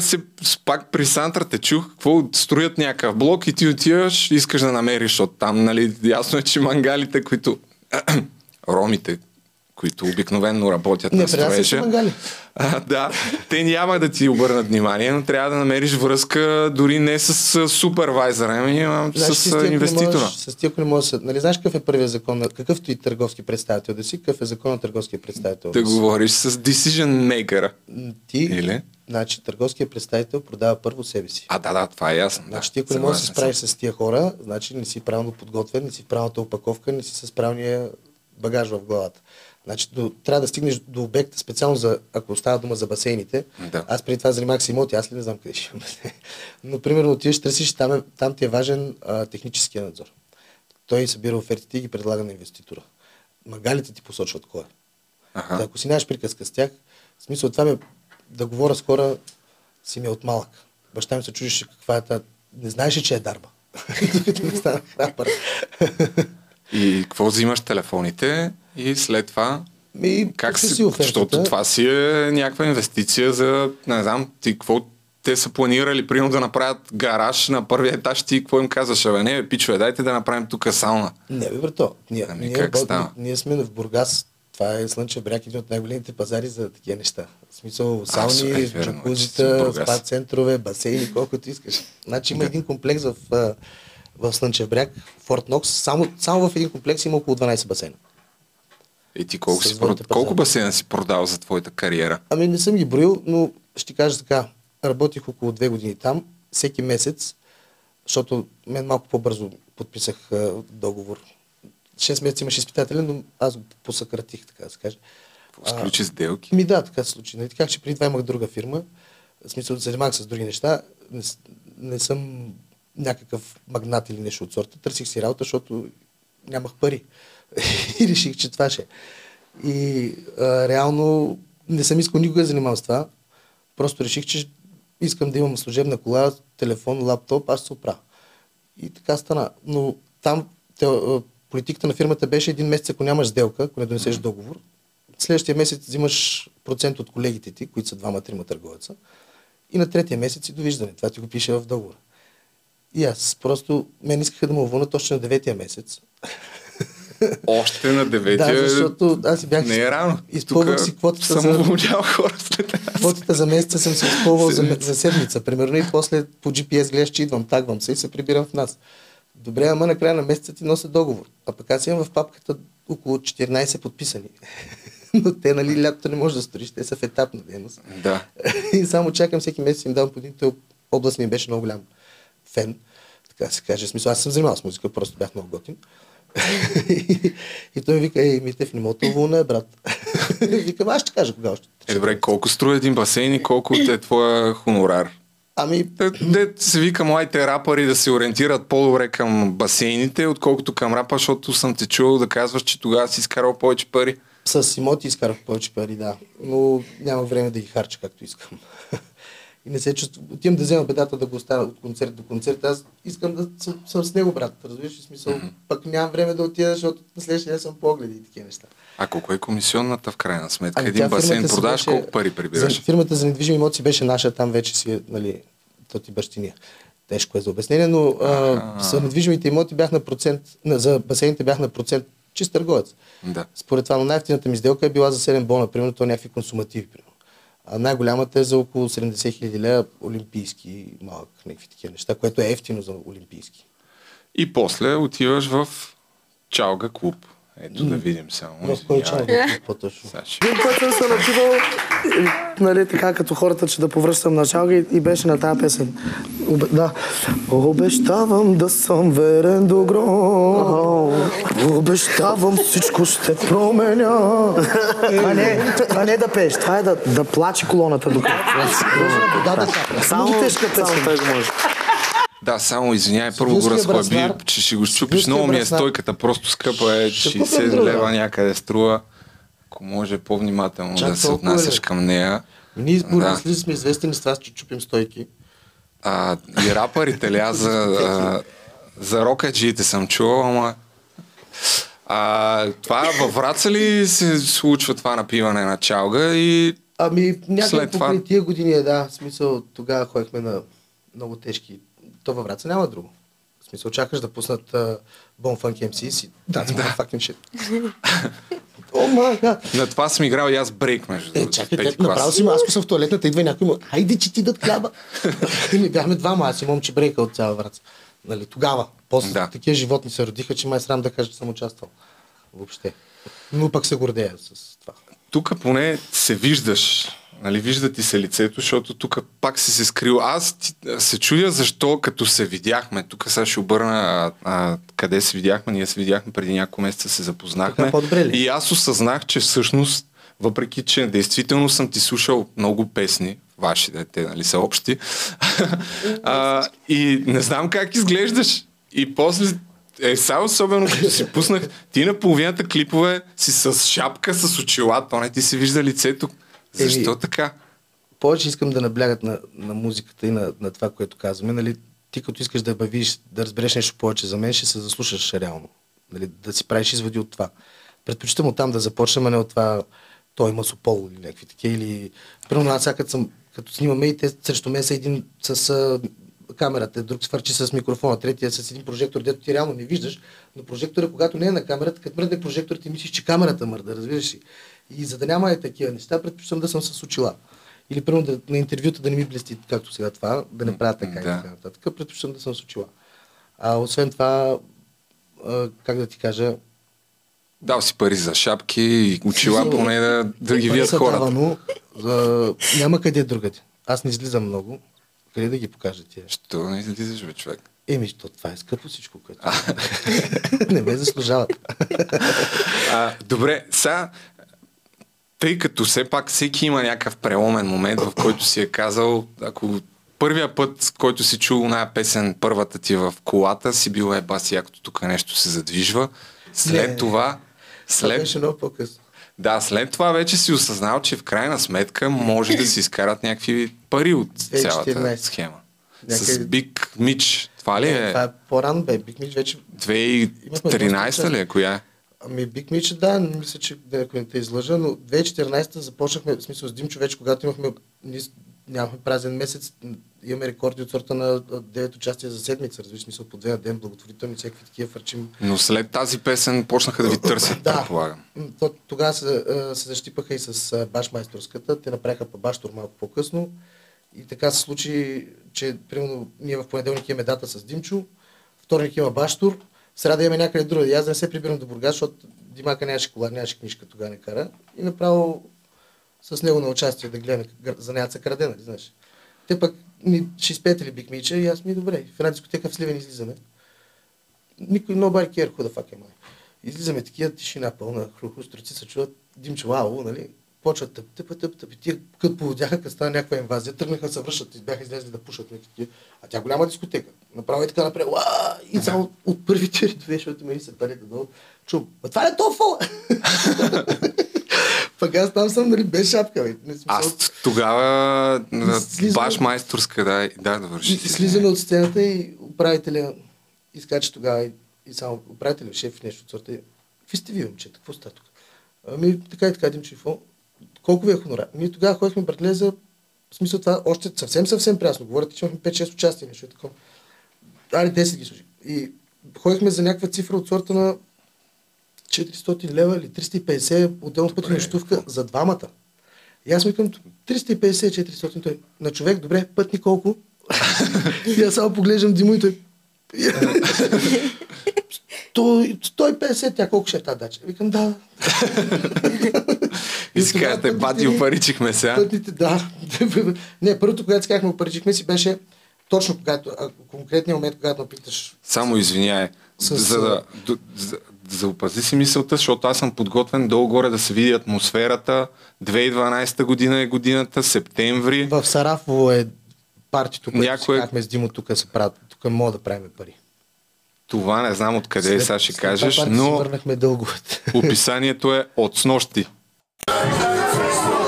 се пак при Сантра те чух, какво строят някакъв блок и ти отиваш, искаш да намериш от там, нали? Ясно е, че мангалите, които ромите, които обикновенно работят Не, на строежа. А, да, те няма да ти обърнат внимание, но трябва да намериш връзка дори не с супервайзера, ами ти с не инвеститора. можеш- С тия, ако не можеш, да нали знаеш какъв е първият закон, какъвто и търговски представител да си, какъв е закон на търговския представител Да си. говориш с decision maker. Ти, Или? значи, търговският представител продава първо себе си. А, да, да, това е ясно. Значи да, ти ако не можеш да се справиш с тия хора, значи не си правилно подготвен, не си в правилната опаковка, не си с правилния багаж в главата. Значи до, трябва да стигнеш до обекта, специално за, ако става дума за басейните. Да. Аз преди това занимавах с имоти, аз ли не знам къде ще имам. Но примерно отиваш, търсиш, там, е, там ти е важен а, техническия надзор. Той събира офертите и ги предлага на инвеститора. Магалите ти посочват кой е. Ага. Да, ако си нямаш приказка с тях, в смисъл това ме, да говоря с хора си ми е от малък. Баща ми се чудеше каква е та... Не знаеше, че е дарба. Не стана рапър. И какво взимаш телефоните и след това Ми, как си, си офертата. защото това си е някаква инвестиция за, не знам, ти какво те са планирали, примерно да направят гараж на първия етаж, ти какво им казваш, бе, не, пичове, дайте да направим тук сауна. Не, бе, брато. Ние, Ами ние, как става? ние сме в Бургас. Това е Слънчев бряг, един от най-големите пазари за такива неща. В смисъл, сауни, верно, джакузита, спа центрове, басейни, колкото искаш. Значи има Да. един комплекс в, в Слънчев бряг, Форт Нокс. Само, само в един комплекс има около 12 басейна. И ти колко, си, прод- колко басейна си продал за твоята кариера? Ами не съм ги броил, но ще кажа така. Работих около две години там, всеки месец, защото мен малко по-бързо подписах а, договор. 6 месеца имаш изпитателен, но аз го посъкратих, така да се каже. Сключи сделки? Ми да, така се случи. Нали, така че преди това имах друга фирма. В смисъл, да се занимавах с други неща. Не, не съм някакъв магнат или нещо от сорта. Търсих си работа, защото нямах пари. и реших, че това ще. е. И а, реално не съм искал никога да занимавам с това. Просто реших, че искам да имам служебна кола, телефон, лаптоп, аз се оправя. И така стана. Но там те, политиката на фирмата беше един месец, ако нямаш сделка, ако не донесеш договор, следващия месец взимаш процент от колегите ти, които са двама-трима търговеца, и на третия месец и довиждане. Това ти го пише в договора. И аз просто, мен искаха да му уволнят точно на деветия месец. Още на деветия. Да, защото аз си бях- Не е рано. изпълвах си квотата съм за- уволнял хора след нас. Квотата за месеца съм се изпълвал за, за седмица, примерно, и после по GPS гледаш, че идвам, тагвам се и се прибирам в нас. Добре, ама на края на месеца ти нося договор. А пък аз имам в папката около 14 подписани. Но те, нали, лятото не може да сториш, те са в етапна дейност. Да. И само чакам всеки месец им давам по един. Той област ми беше много голям фен. Така се каже. В смисъл, аз съм занимавал с музика, просто бях много готин. и, и той ми вика, ей, Митев, не мога да вълна, брат. Викам, аз ще кажа кога още. Е, добре, колко струва един басейн и колко е твоя хонорар? Ами, де се вика младите рапъри да се ориентират по-добре към басейните, отколкото към рапа, защото съм те чувал да казваш, че тогава си изкарал повече пари. С имоти изкарах повече пари, да. Но няма време да ги харча както искам. И не се чувствам. Отивам да взема бедата да го оставя от концерт до концерт. Аз искам да съм, съм с него, брат. Разбираш ли смисъл? Mm-hmm. Пък нямам време да отида, защото на следващия ден съм погледи и такива неща. А колко е комисионната в крайна сметка? Ами Един басейн продаваш, беше- колко пари За, прибираш? фирмата за недвижими имоти беше наша, там вече си, е, нали, то ти бащиния. Тежко е за обяснение, но а, за недвижимите имоти бях на процент, за басейните бях на процент чист търговец. Да. Според това, но най-ефтината ми сделка е била за 7 бона, примерно, то някакви консумативи, примерно. А най-голямата е за около 70 хиляди лева олимпийски, малък, някакви такива неща, което е ефтино за олимпийски. И после отиваш в Чалга клуб. Ето да видим само. В кой? По-точно. Един път съм се напивал, и, нали, така като хората, че да повръщам началга и, и беше на тази песен. Обе, да. Обещавам да съм верен до гром. Обещавам всичко ще променя. А не, а не да пееш, това е да, да плаче колоната докато. Да, да, да. Само тежка песен. той го може. Да, само извиняй, първо го разхлаби, браснар- че ще го щупиш. Много ми е браснар- стойката, просто скъпа е, Ще 60 купим друга. лева някъде струва. Ако може по-внимателно Чак да се толкова отнасяш ли? към нея. Ние Да. бурмисли сме известни с това, че чупим стойки. А, и рапърите ли, аз за, а, за рокаджиите съм чувал, ама... А, това във Враца ли се случва това напиване на чалга и Ами, някъде След това- покрай тия години е, да. В смисъл, тогава ходихме на много тежки. То във Враца няма друго. В смисъл, чакаш да пуснат uh, Bon Funk MCs и да, да. fucking shit. О, мага! на това съм играл и аз брейк, между Е, другото. чакай, пети те, направо си, аз съм в туалетната, идва някой му, хайде, че ти дат хляба. Не бяхме двама, аз и момче брейка от цяла Враца. Нали, тогава. После Да. такива животни се родиха, че май е срам да кажа, че съм участвал. Въобще. Но пък се гордея с това. Тук поне се виждаш. Нали, вижда ти се лицето, защото тук пак си се скрил. Аз ти, се чудя защо като се видяхме, тук сега ще обърна а, а, къде се видяхме, ние се видяхме преди няколко месеца, се запознахме. И аз осъзнах, че всъщност, въпреки че действително съм ти слушал много песни, ваши, да, те нали, са общи, а, и не знам как изглеждаш. И после е, сега особено като си пуснах, ти на половината клипове си с шапка, с очила, то не ти се вижда лицето. Защо Еми, така? повече искам да наблягат на, на музиката и на, на това, което казваме. Нали, ти като искаш да бавиш, да разбереш нещо повече за мен, ще се заслушаш реално. Нали, да си правиш изводи от това. Предпочитам от там да започнем, а не от това той има сопол или някакви такива. Или... Примерно аз сега като, съм, като снимаме и те срещу мен са един с камерата, друг свърчи с микрофона, третия с един прожектор, дето ти реално не виждаш, но прожектора, когато не е на камерата, като мръдне прожектор, ти мислиш, че камерата мърда, разбираш ли? И за да няма е такива неща, предпочитам да съм с очила. Или примерно да, на интервюта да не ми блести, както сега това, да не правя така Да. и така нататък. Предпочитам да съм с очила. А освен това, а, как да ти кажа, Дал си пари за шапки и очила, поне да, да ги са хората. давано, а, няма къде другаде. Аз не излизам много. Къде да ги покажа тия? Що не излизаш, бе, човек? Еми, то, това е скъпо всичко, което. не ме заслужават. А, добре, сега, тъй като все пак всеки има някакъв преломен момент, в който си е казал, ако първия път, който си чул една песен, първата ти в колата, си бил е баси, якото тук нещо се задвижва. След Не. това, Това след, беше много по-късно. Да, след това вече си осъзнал, че в крайна сметка може да се изкарат някакви пари от цялата 2014. схема. С Някъде- Биг Мич. Това ли Не, е? Това е по-рано, бе. Биг Мич вече... 2013 ли е? Коя е? Ами Биг Мич, да, мисля, че ако не те излъжа, но 2014 започнахме, в смисъл с Димчо вече, когато имахме, с- нямахме празен месец, имаме рекорди от сорта на 9 участия за седмица, разбираш, смисъл по две на ден, благотворителни, всякакви такива фърчим. Но след тази песен почнаха да ви търсят, Да. предполагам. Тогава се, се защипаха и с башмайсторската, те направиха по баштор малко по-късно и така се случи, че примерно ние в понеделник имаме дата с Димчо, вторник има баштур, сряда имаме някъде друга. И аз не се прибирам до Бургас, защото Димака нямаше кола, нямаше книжка, тогава не кара. И направо с него на участие да гледаме гър- занятца краде, нали, знаеш. Те пък ми, ще изпеете ли Биг Мича и аз ми добре. В една дискотека в Сливен излизаме. Никой, nobody care who the fuck am I. Излизаме такива тишина пълна, хруху, стрици се чуват, димче, вау, нали? Почват тъп, тъп, тъп, тъп, тия като поводяха, като стана някаква инвазия, тръгнаха да се връщат, и бяха излезли да пушат някакви. А тя голяма дискотека. Направо и така напред, уа! И само от първите редове, защото ме се палите долу, чум, «Ма това ли е то фола? Пък аз там съм, нали, без шапка, бе. Не, смисъл, Аз тогава Слизаме- баш майсторска, да, и- да, да върши. И, и слизаме от сцената и управителя изкача тогава и, и само управителя, шеф нещо от сорта. Какви сте вие, момчета? Какво става тук? Ами, така и така, Димчо, какво? Колко ви е хонорар? Ние тогава ходихме, братле, за в смисъл това още съвсем, съвсем прясно. Говорите, че имахме 5-6 участия, нещо е такова. Али 10 ги служи. И ходихме за някаква цифра от сорта на 400 лева или 350 отделно пъти нощувка за двамата. И аз му викам 350-400 той. На човек, добре, пътни колко? и аз само поглеждам Димо и той. Той, 150, тя колко ще е тази дача? Викам, да. И си казвате, бати, опаричихме се, а? Пътните, да. Не, първото, когато си казахме, опаричихме си, беше точно когато, конкретния момент, когато ме питаш. Само извиняй. С- За да, за, за опази си мисълта, защото аз съм подготвен долу-горе да се види атмосферата. 2012 година е годината, септември. В Сарафово е партито, което си казахме с Димо, тук се правят, тук мога да правим пари. Това не знам откъде е, сега ще след кажеш, но описанието е от снощи.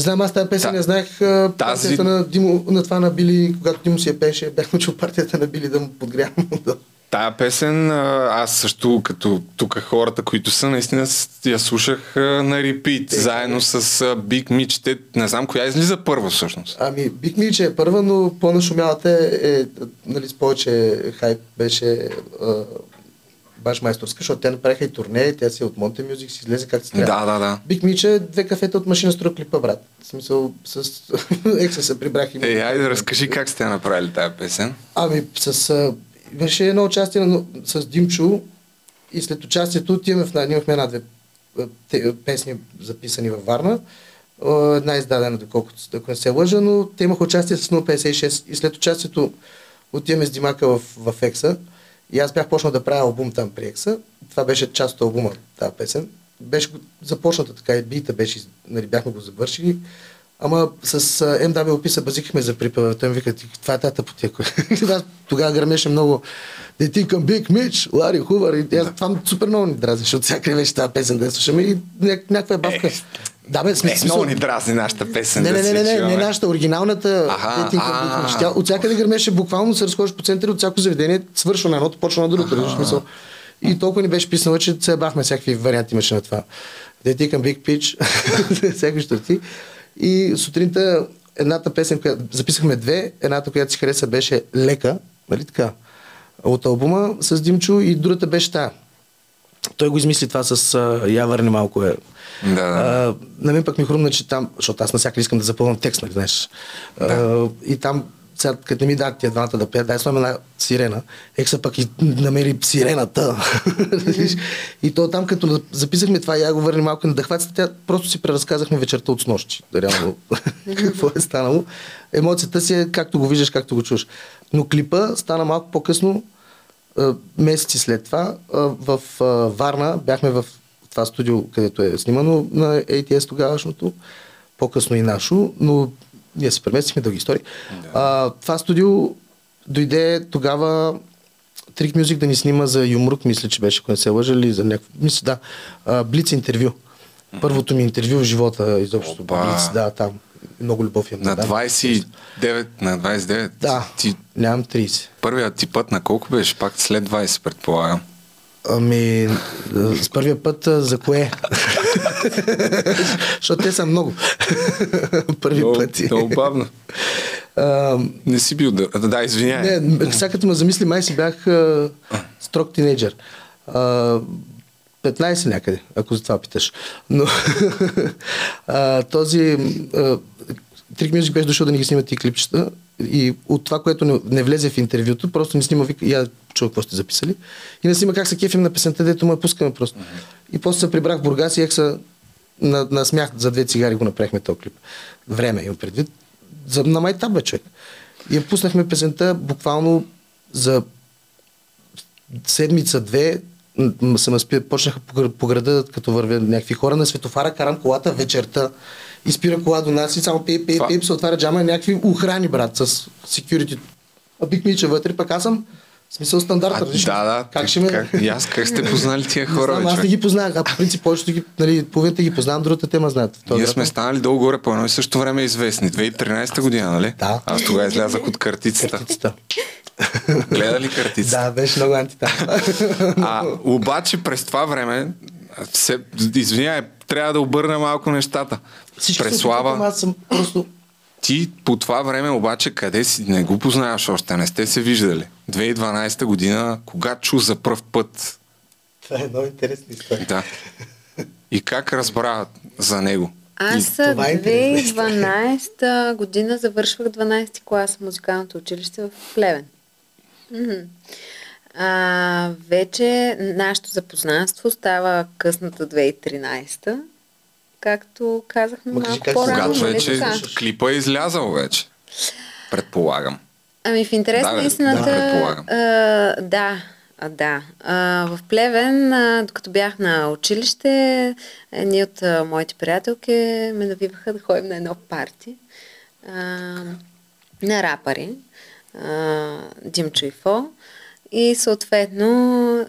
Не знам, аз тази песен не знаех Тази- партията на, Димо, на това на Били, когато Димо си я пеше, бях чул партията на Били да му подгрявам. Да. Тая песен, аз също, като тук хората, които са, наистина с- я слушах на репит, заедно с а, Биг Мич. Те, не знам коя излиза първа всъщност. Ами, Биг Мич е първа, но по-нашумялата е, е, нали, с повече хайп беше а, баш майсторска, защото те направиха и турне, тя си е от Монте Мюзик, си излезе как си трябва. Да, да, да. Биг Мич е две кафета от машина струва клипа, брат. В смисъл, с екса се прибрах и... Ей, айде, разкажи как сте направили тази песен. Ами, с... Имаше едно участие на, с Димчо и след участието отиваме в... Ние имахме една-две песни записани във Варна. Една издадена, доколкото ако не се лъжа, но те имаха участие с 056 и след участието отиваме с Димака в, в Екса и аз бях почнал да правя албум там при Екса. Това беше част от албума, тази песен. Беше започната така и бита беше, нали, бяхме го завършили. Ама с МВ описа базикахме за припева. Той ми вика, «Ти, това е тата потека. Тогава гърмеше много They think I'm Mitch, Лари Хувър. И аз, това супер много ни дразни, защото всяка вече тази песен да слушаме и ня- някаква е бавка. Да, бе, Е, смисъл, много ни дразни нашата песен. не, не, не, не, не, не, нашата, оригиналната. Аха. Тя от всякъде гърмеше, буквално се разхождаш по центъра, от всяко заведение, свършва на едното, почва на другото. смисъл. И толкова ни беше писано, че се бахме всякакви варианти имаше на това. Think I'm Big Pitch, всякакви щурци. И сутринта едната песен, която записахме две, едната, която си хареса, беше Лека, нали така, от албума с Димчо и другата беше тая. Той го измисли това с а, Я върне малко е. Да, да. А, на мен пък ми хрумна, че там, защото аз навсякъде искам да запълвам текст, нали знаеш. А, и там, сега, като не ми дадат тия двамата да пеят, дай слагаме една сирена. Екса пък и намери сирената. И то там, като записахме това, я го върне малко на дъхвацата, тя просто си преразказахме вечерта от снощи. Реално, какво е станало. Емоцията си е както го виждаш, както го чуш. Но клипа стана малко по-късно, месеци след това, в Варна, бяхме в това студио, където е снимано на ATS тогавашното, по-късно и нашо, но ние се преместихме дълги истории. А, това студио дойде тогава Трик Мюзик да ни снима за Юмрук, мисля, че беше, ако не се лъжа, или за някакво... Мисля, да. Блиц интервю. Първото ми интервю в живота, изобщо. Блиц, да, там. Много любов имам. На да. 29, на 29. Да, Ти, нямам 30. първият ти път на колко беше? Пак след 20, предполагам. Ами, с първия път за кое? Защото те са много. Първи Много, пъти. много бавно. А, Не си бил да... Да, извиняй. не, сега като ме замисли, май си бях а, строг тинейджър. А, 15 някъде, ако за това питаш. Но а, този а, Трик Мюзик беше дошъл да ни ги снимат и клипчета и от това, което не, не влезе в интервюто, просто ни снима, вика, я чуя какво сте записали. И не снима как се кефим на песента, дето му я пускаме просто. И после се прибрах в Бургас и екса на, на смях за две цигари го направихме този клип. Време имам предвид. За, на майтаб бе, човек. И я пуснахме песента буквално за седмица-две се наспи, почнаха по, гр- по града, като вървят някакви хора на светофара, карам колата вечерта и спира кола до нас и само пей, пей, пей, се отваря джама, някакви охрани, брат, с security. А бик мича вътре, пък аз съм в смисъл стандарт, А, различно. да, да. Как ще ме... Как, и аз как сте познали тия Не хора, знам, бе, аз не ги познавах, а по принцип повечето ги, нали, половината ги познавам, другата тема знаят. Този Ние град. сме станали долу-горе по едно и също време известни. 2013 година, нали? Да. Аз тогава излязах от картицата. Картицата. Гледа ли картицата? Да, беше много антитам. А, обаче през това време, се, извинявай, трябва да обърна малко нещата. Всички Преслава, аз съм просто... ти по това време обаче къде си? Не го познаваш още, не сте се виждали. 2012 година, кога чу за пръв път? Това е много интересна история. Да. И как разбра за него? Аз И, това е интересна 2012 година завършвах 12 клас в музикалното училище в Плевен. А, вече нашето запознанство става късната 2013 както казахме Ма малко по-рано. когато нали вече така? клипа е излязъл вече. Предполагам. Ами в интерес Да, на истината, да, а, да, а, да. А, в Плевен, а, докато бях на училище, едни от а, моите приятелки ме навиваха да ходим на едно парти а, на рапъри, а, Димчо и Фо. И съответно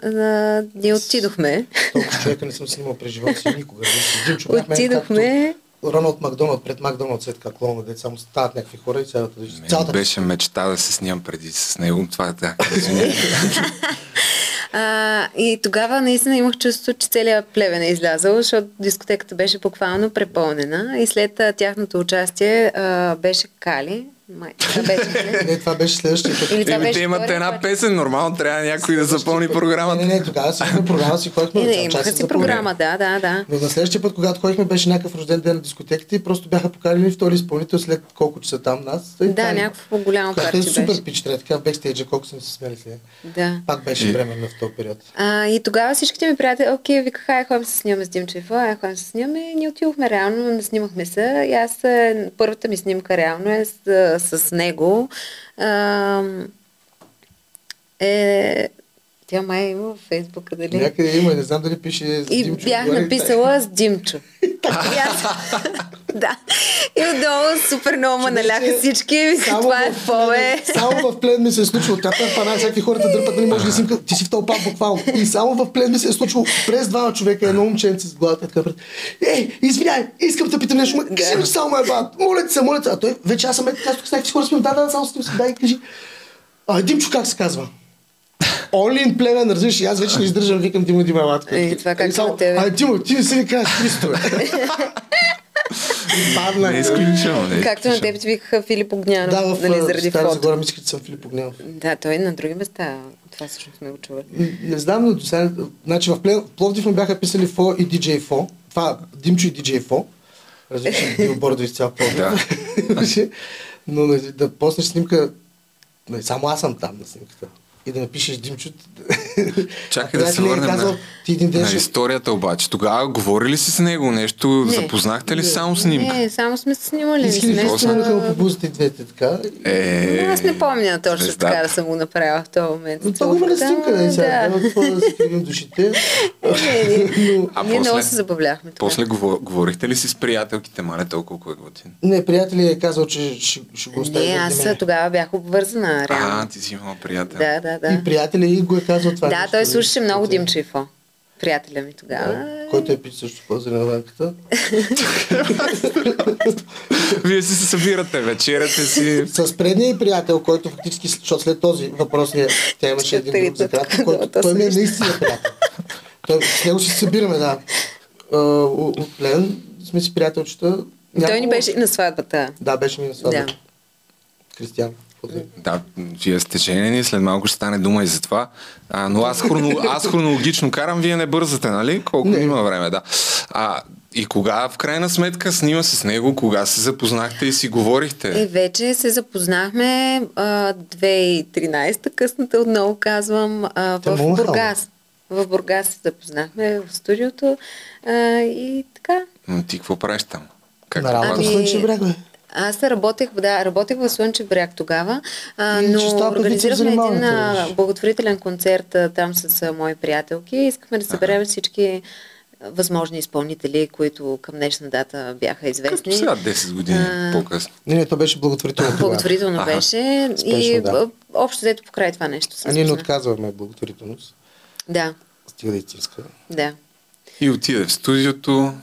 а, ние отидохме. Толкова човека не съм снимал през живота си никога. Димчо, бяхме Отидохме. Роналд Макдоналд пред Макдоналд, след така клона, де само стават някакви хора и цялата... Мен цялата беше мечта да се снимам преди с него. Това е така. А, и тогава наистина имах чувство, че целият плевен е излязъл, защото дискотеката беше буквално препълнена и след а, тяхното участие а, беше Кали. Май, това беше? Не, това беше следващия път. Или това Еми, беше те имат една път. песен, нормално трябва някой да запълни Не, програмата. не, не, тогава си имахме програма, си ходихме Не, имаха си програма, да, да, да. Но на следващия път, когато ходихме, беше някакъв рожден ден на дискотеките и просто бяха поканили втори изпълнител след колко часа там нас. И Да, е- някакво голямо Което е парти супер беше. пич, трябва така в бекстейджа, колко съм се смели сега. Да. Пак беше И- временно в този период. А, и тогава всичките ми приятели, окей, викаха, ай, ходим се снимаме с Фо, ай, ходим се снимаме и ние отидохме реално, не снимахме се. И аз, е, първата ми снимка реално е с, с него. Е, тя май има във Фейсбука, дали? Някъде има, не знам дали пише с И Димчо бях отгоре. написала с Димчо. Аз... да. И отдолу супер много ме наляха всички. И това е в фо, бе. Плевен- Само в плен ми се е случило. Тя е пана, всякакви хората дърпат, нали може да снимка. Ти си в тълпа буквално. И само в плен ми се е случило през двама човека, едно момченце с главата така пред. Ей, извиняй, искам да питам нещо. Кажи ми, само ме бат. Моля ти се, моля ти. се. А той вече аз съм е така, тук с някакви хора сме. Да, да, само с да, дай, кажи. А, Димчо как се казва? Олин племен, разбираш, и аз вече не издържам, викам Димо Дима Матко. Е, това как само, тебе? А, Димо, ти не си ли кажеш Христо? Падна. Не не е Както на теб ти викаха Филип Огнянов, Да, в нали, заради Стара. Загора мислих, че съм Филип Огнянов. Да, той на други места. Това всъщност сме го чували. М, Не знам, но сега, значи в Пловдив ме бяха писали Фо и DJ Фо. Това Димчо и DJ Фо. Различни билбордови с цял Пловдив. Но да поснеш снимка, само аз съм там на снимката. И да напишеш Димчо. Чакай А да се е върнем казал, на, ти един ден на ще- историята обаче. Тогава говори ли си с него нещо? Не. Запознахте ли само снимка? Не, само сме се снимали. Не да сме- снимаха му по бузите двете така. Е, Но аз не помня точно звездата. така да съм го направила в този момент. Но това на снимка, нали сега? Да. Да душите. Не, не. Но, А Ние много се забавляхме. тогава. После говор, говорихте ли си с приятелките, мале толкова кой е готин? не, приятели е казал, че ще, ще го остави. Не, аз тогава бях обвързана, А, реално. ти си имал приятел. Да, да, да. И приятели и го е казал това. Да, нещо, той нали? слушаше много е- Димчо и Фо. Приятеля ми тогава. Да, който е пич също по ванката. Вие си се събирате, вечеряте си. С предния и приятел, който фактически, защото след този въпрос ние, тя имаше един друг за кратко, който той ми е наистина приятел. Той, с него се събираме, да. от Лен сме си приятелчета. Той ни беше и на сватбата. Да, беше ми на сватба. Да. Кристиан. Да е? Да, вие сте женени, след малко ще стане дума и за това. А, но аз, хроно, аз хронологично карам, вие не бързате, нали? Колко не. има време, да. А, и кога в крайна сметка снима с него, кога се запознахте и си говорихте? Е, вече се запознахме а, 2013-та, късната отново казвам, а, Те в нахално. Бургас. В Бургас се запознахме в студиото а, и така. М, Ти какво правиш там? Как На работа Ами- Слънчев бряг. Аз работех, да, работех в Слънчев бряг тогава, а, И но организирахме един а, благотворителен концерт а, там с а, мои приятелки. Искахме да съберем всички възможни изпълнители, които към днешна дата бяха известни. Като сега 10 години А, по-късно. Не, не, то беше благотворително. Благотворително Аха. беше Спешно, и да. общо взето покрай това нещо се А ние не отказваме благотворителност. Да, Стига да е истинска. да. И отиде в студиото,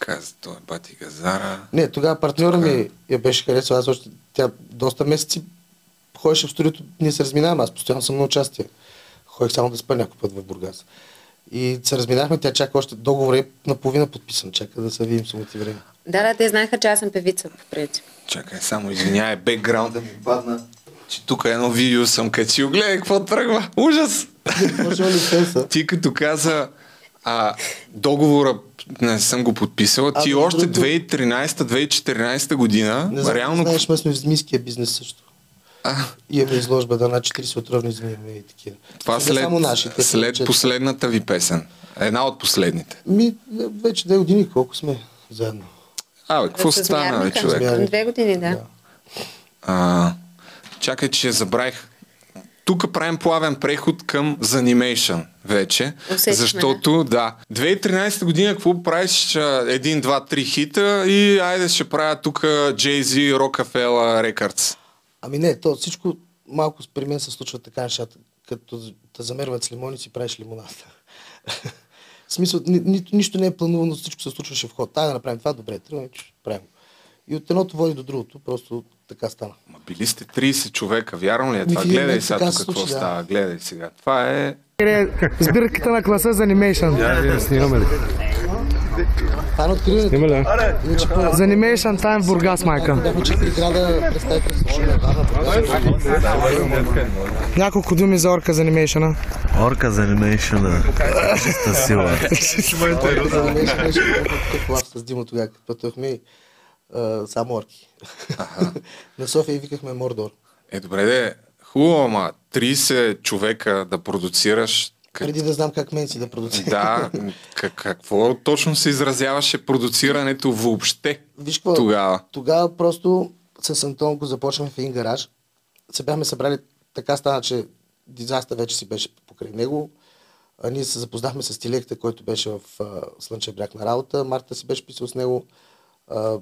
каза, той е бати Газара. Не, тогава партньора ми я беше харесала. Аз още тя доста месеци ходеше в студиото, ние се разминаваме. Аз постоянно съм на участие. Ходих само да спа някой път в Бургас. И се разминахме, тя чака още договор е наполовина подписан. Чака да се видим самото време. Да, да, те знаеха, че аз съм певица по принцип. Чакай, само извинявай, бекграунда ми падна. Че тук едно видео съм качил. Гледай, какво тръгва. Ужас! Може ли фенса? Ти като каза, а, договора не съм го подписал, А, ти между още другото- 2013-2014 година, Не знам, реално... знаеш, ме сме в змийския бизнес също. А, Имаме изложба да на 40 отровни змии имаме и такива. това Не след, само наши, те са след четири. последната ви песен. Една от последните. Ми, вече две години колко сме заедно. Абе, какво С стана, бе, човек? Две години, да. Да. А, чакай, че забравих. Тук правим плавен преход към Zanimation вече. Усетихме, защото, да. 2013 година какво правиш? Един, два, три хита и айде ще правя тук Jay-Z, Rockefeller Records. Ами не, то всичко малко при мен се случва така нещата. Като те замерват с лимони, си правиш лимоната. в смисъл, ни, ни, нищо не е планувано, всичко се случваше в ход. Ай да направим това, добре, трябва да правим. И от едното води до другото, просто така стана. Ма били сте 30 човека, вярно ли е това? Гледай сега тук се какво случи, да. става. Гледай сега. Това е... Сбирката на класа за анимейшън. Това е откриването. Има ли? За анимейшън тайм в Бургас, майка. Няколко думи за орка за анимейшъна. Орка за анимейшъна. Чиста сила. Такъв лав с Димо тогава, като пътувахме а, само орки. на София и викахме Мордор. Е, добре, де. Хубаво, ама 30 човека да продуцираш. Как... Преди да знам как мен си да продуцирам. Да, как, какво точно се изразяваше продуцирането въобще Виж какво, тогава? тогава просто с Антон го започнахме в един гараж. Се бяхме събрали, така стана, че дизаста вече си беше покрай него. А ние се запознахме с Тилекта, който беше в а, Слънчев бряг на работа. Марта си беше писал с него. А,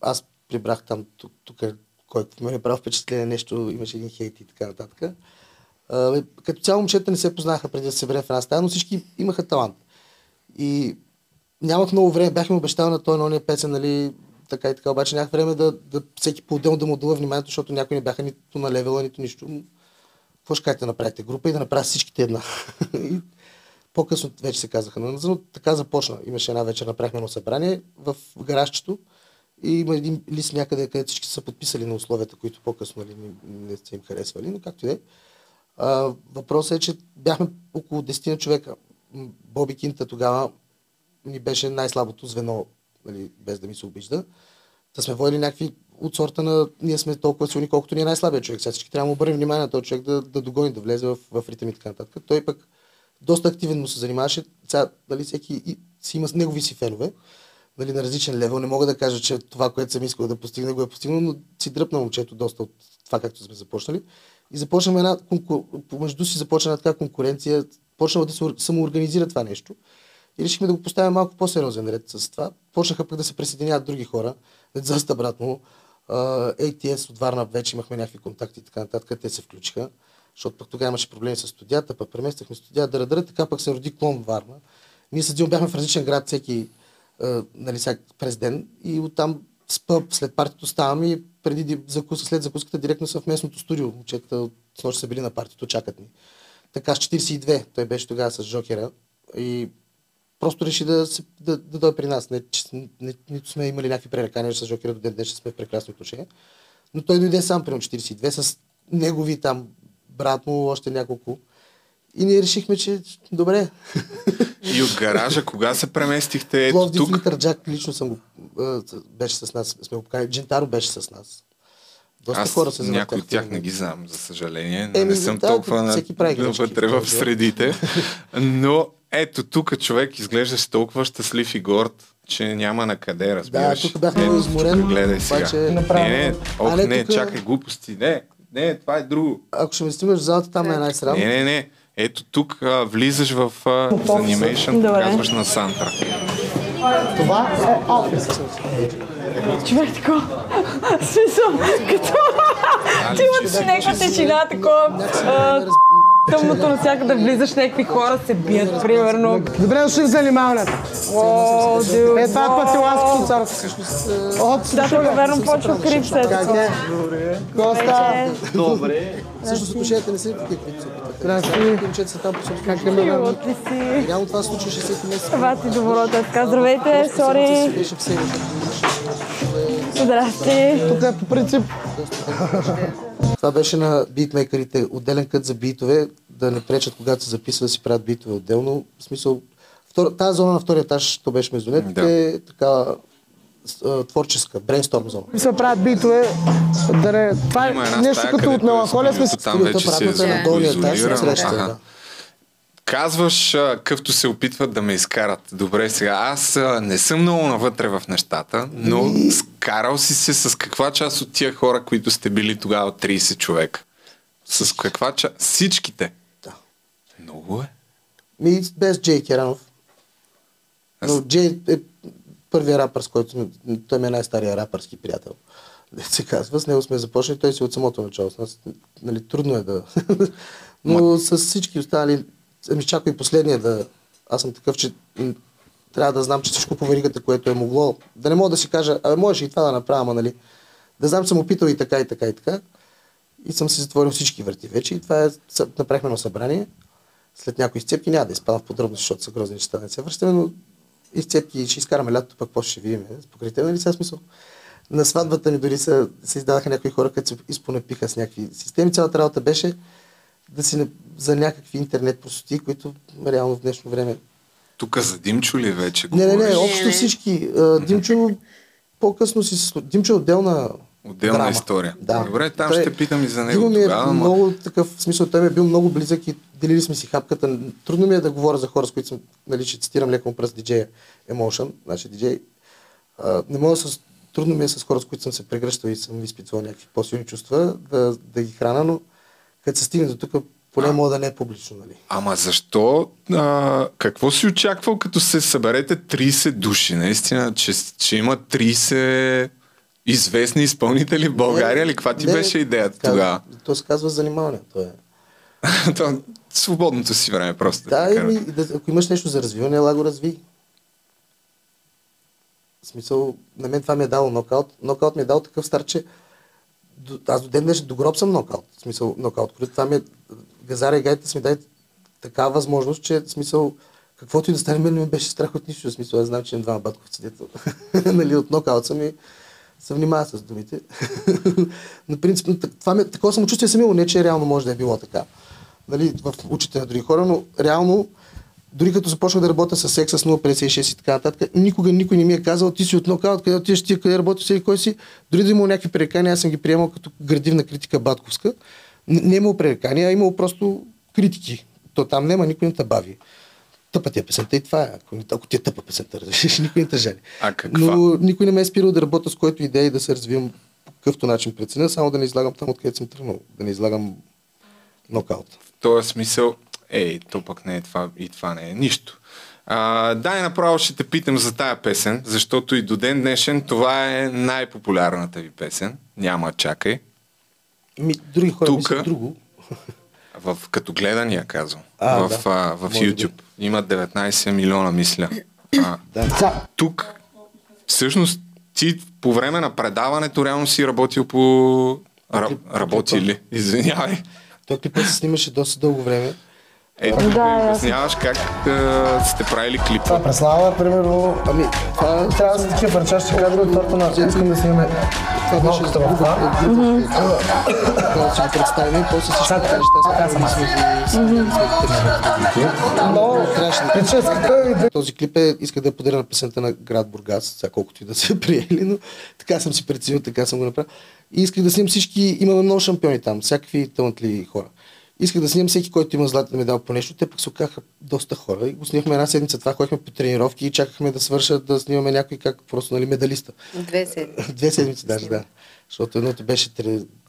аз прибрах там, тук, тук който ме направи впечатление нещо, имаше един хейт и така нататък. А, бе, като цяло момчета не се познаха преди да се съберем в една стая, но всички имаха талант. И нямах много време, бяхме обещали на той на ония песен, нали, така и така, обаче нямах време да, да всеки по-отделно да му отдава вниманието, защото някои не бяха нито на левела, нито нищо. Какво ще кажете да направите група и да направят всичките една? и по-късно вече се казаха, но така започна. Имаше една вечер, направихме едно събрание в гаражчето и има един лист някъде, където всички са подписали на условията, които по-късно нали, не, са им харесвали, но както и да е. Въпросът е, че бяхме около 10 човека. Боби Кинта тогава ни беше най-слабото звено, нали, без да ми се обижда. Да сме водили някакви от сорта на ние сме толкова силни, колкото ни е най-слабия човек. Сега всички трябва да му обърнем внимание на този човек да, да догони, да влезе в, в ритъм и така нататък. Той пък доста активен му се занимаваше. Сега, дали всеки и, си има негови си фенове, нали, на различен левел. Не мога да кажа, че това, което съм искал да постигна, го е постигнал, но си дръпна момчето доста от това, както сме започнали. И започнахме една, конкур... помежду си започна така конкуренция, почна да се ор- самоорганизира това нещо. И решихме да го поставим малко по-сериозен ред с това. Почнаха пък да се присъединяват други хора, децата обратно. ATS от Варна вече имахме някакви контакти и така нататък, те се включиха, защото пък тогава имаше проблеми с студията, пък преместихме студия, дъра, дъра, така пък се роди клон Варна. Ние с Дил бяхме в различен град всеки, нали, всяк, през ден и оттам с пъб, след партито ставаме и преди ди- закуска, след закуската директно в местното студио. Момчета от нощ са били на партито, чакат ни. Така с 42, той беше тогава с Жокера и просто реши да, се, да, да дойде при нас. Не, че, не, нито сме имали някакви пререкания с Жокера до ден днес, сме в прекрасни отношения. Но той дойде сам при 42 с негови там брат му, още няколко. И ние решихме, че добре. И от гаража, кога се преместихте? Ето Пловдив тук. Литър Джак лично съм го, беше с нас, сме го поканили. Джентаро беше с нас. Доста Аз хора се някои от тях не ги знам, за съжаление. Еми, не съм да, толкова на, вътре в този средите. Но ето тук човек изглеждаше толкова щастлив и горд, че няма на къде, Да, разбираш. тук бях много изморен. Гледай сега. обаче- Не, не, ох, не, тук- чакай глупости. Не, не, това е друго. Ако ще ме стимаш в залата, там е най-срам. Не, не, не. Ето тук а, влизаш в а, за анимейшън, Добре. казваш на Сантра. Това е офис. Човек такова. В Смисъл, като... Ти имаш някаква тишина, такова... Тъмното навсякъде влизаш, някакви хора се бият, примерно. Добре дошли в занимаването. О, дю, Е, това е пътиланското царство. От Да, верно почва крип след Как е? Коста. Добре. Всъщност отношенията не са се опитат. Здрасти. Момчета са там по собствено. Как е? От ли си? Реално това се случваше всеки месец. Това ти доброто. Така, здравейте, сори. Здрасти. Тук е по принцип. Това беше на битмейкерите. Отделен кът за битове, да не пречат, когато се записва, да си правят битове отделно. В смисъл, тази зона на втория етаж, то беше между нет, Да. е така творческа, брейнсторм зона. се правят битове. Да не, това е нещо стая, като от е меланхолия сме там вече е на долния етаж, среща, да. Казваш, къвто се опитват да ме изкарат. Добре, сега аз не съм много навътре в нещата, но скарал си се с каква част от тия хора, които сте били тогава 30 човека? С каква част? Всичките? Да. Много е. Ми, без Джей Керанов. Но Джей е първият рапър, с който той ми е най-стария рапърски приятел. Да се казва, с него сме започнали, той си от самото начало с нас. Нали, трудно е да... Но с всички останали, ами чакай последния да... Аз съм такъв, че трябва да знам, че всичко по веригата, което е могло, да не мога да си кажа, а можеш и това да направя, ама нали, да знам, че съм опитал и така, и така, и така. И съм си затворил всички врати вече. И това е, направихме едно събрание. След някои изцепки няма да изпадам в подробности, защото са грозни неща, не се връщаме, но изцепки ще изкараме лято, пък после ще видим. е, Покрите, нали сега смисъл? На сватбата ми дори са, се издадаха някои хора, като се изпонапиха с някакви системи. Цялата работа беше да си за някакви интернет простоти, които реално в днешно време Тук за Димчо ли вече не, не, не, общо всички. Димчо по-късно си... Димчо е отделна Отделна драма. история. Да. Добре, там Той- ще питам и за него Димо ми е тогава, ама- много такъв, в смисъл, той ми е бил много близък и делили сме си хапката. Трудно ми е да говоря за хора, с които съм, нали, ще цитирам леко пръст диджея Emotion, значи диджей. А, не мога с, трудно ми е с хора, с които съм се прегръщал и съм изпитвал някакви по-силни чувства, да, да ги храна, но като се стигне до тук, поне мога да не е публично, нали. Ама защо? А, какво си очаквал, като се съберете 30 души? Наистина, че, че има 30 известни изпълнители в България ли? Каква ти Не, беше идеята тогава? То се казва занимаване. То е. То, свободното си време просто. Да, кажа. и, да, ако имаш нещо за развиване, ела го разви. В смисъл, на мен това ми е дало нокаут. Нокаут ми е дал такъв стар, че до, аз до ден днешен до гроб съм нокаут. В смисъл, нокаут. Това ми е, газара и гайите са ми дай такава възможност, че в смисъл, каквото и да стане, мен не ми беше страх от нищо. В смисъл, аз знам, че имам двама батковци, дето нали, от нокаут съм и се внимава с думите. на принцип, това такова самочувствие съм имал, не че реално може да е било така. Нали, в очите на други хора, но реално, дори като започнах да работя с секс с 056 и така нататък, никога никой не ми е казал, ти си от нокаут, къде отиваш ти, къде работиш, си, кой си. Дори да имал някакви пререкания, аз съм ги приемал като градивна критика батковска. Не е имал пререкания, а имал просто критики. То там няма, никой не те бави. Тъпа ти е песента и това е. Ако, ако ти е тъпа песента, разбираш, никой не те жали. А каква? Но никой не ме е спирал да работя с който идея и да се развивам по какъвто начин преценя, само да не излагам там, откъдето съм тръгнал. Да не излагам нокаут. В този смисъл, ей, то пък не е това и това не е нищо. А, дай направо ще те питам за тая песен, защото и до ден днешен това е най-популярната ви песен. Няма чакай. Ми, други хора Тука- мислят друго. В, като гледания, казвам. А, в, да. а, в Може би. YouTube. Има 19 милиона, мисля. А, Да. тук, всъщност, ти по време на предаването реално си работил по... Ра, работи ли? Извинявай. Той клипът се снимаше доста дълго време. Ето, Да, да, обясняваш как а, сте правили клипа. Това преслава, примерно, ами, това трябва да са такива върчащи кадри от торта на искам да снимаме Това ноката в това. си го представим и после всички неща Но, прическата и Този клип е, иска да подаря на песента на град Бургас, сега колкото и да се приели, но така съм си преценил, така съм го направил. И исках да снимам всички, имаме много шампиони там, всякакви талантливи хора. Исках да снимам всеки, който има златен медал по нещо, те пък се оказаха доста хора и го снимахме една седмица, това ходихме по тренировки и чакахме да свършат да снимаме някой как просто нали, медалиста. Две седмици. Две седмици даже, да. Защото едното беше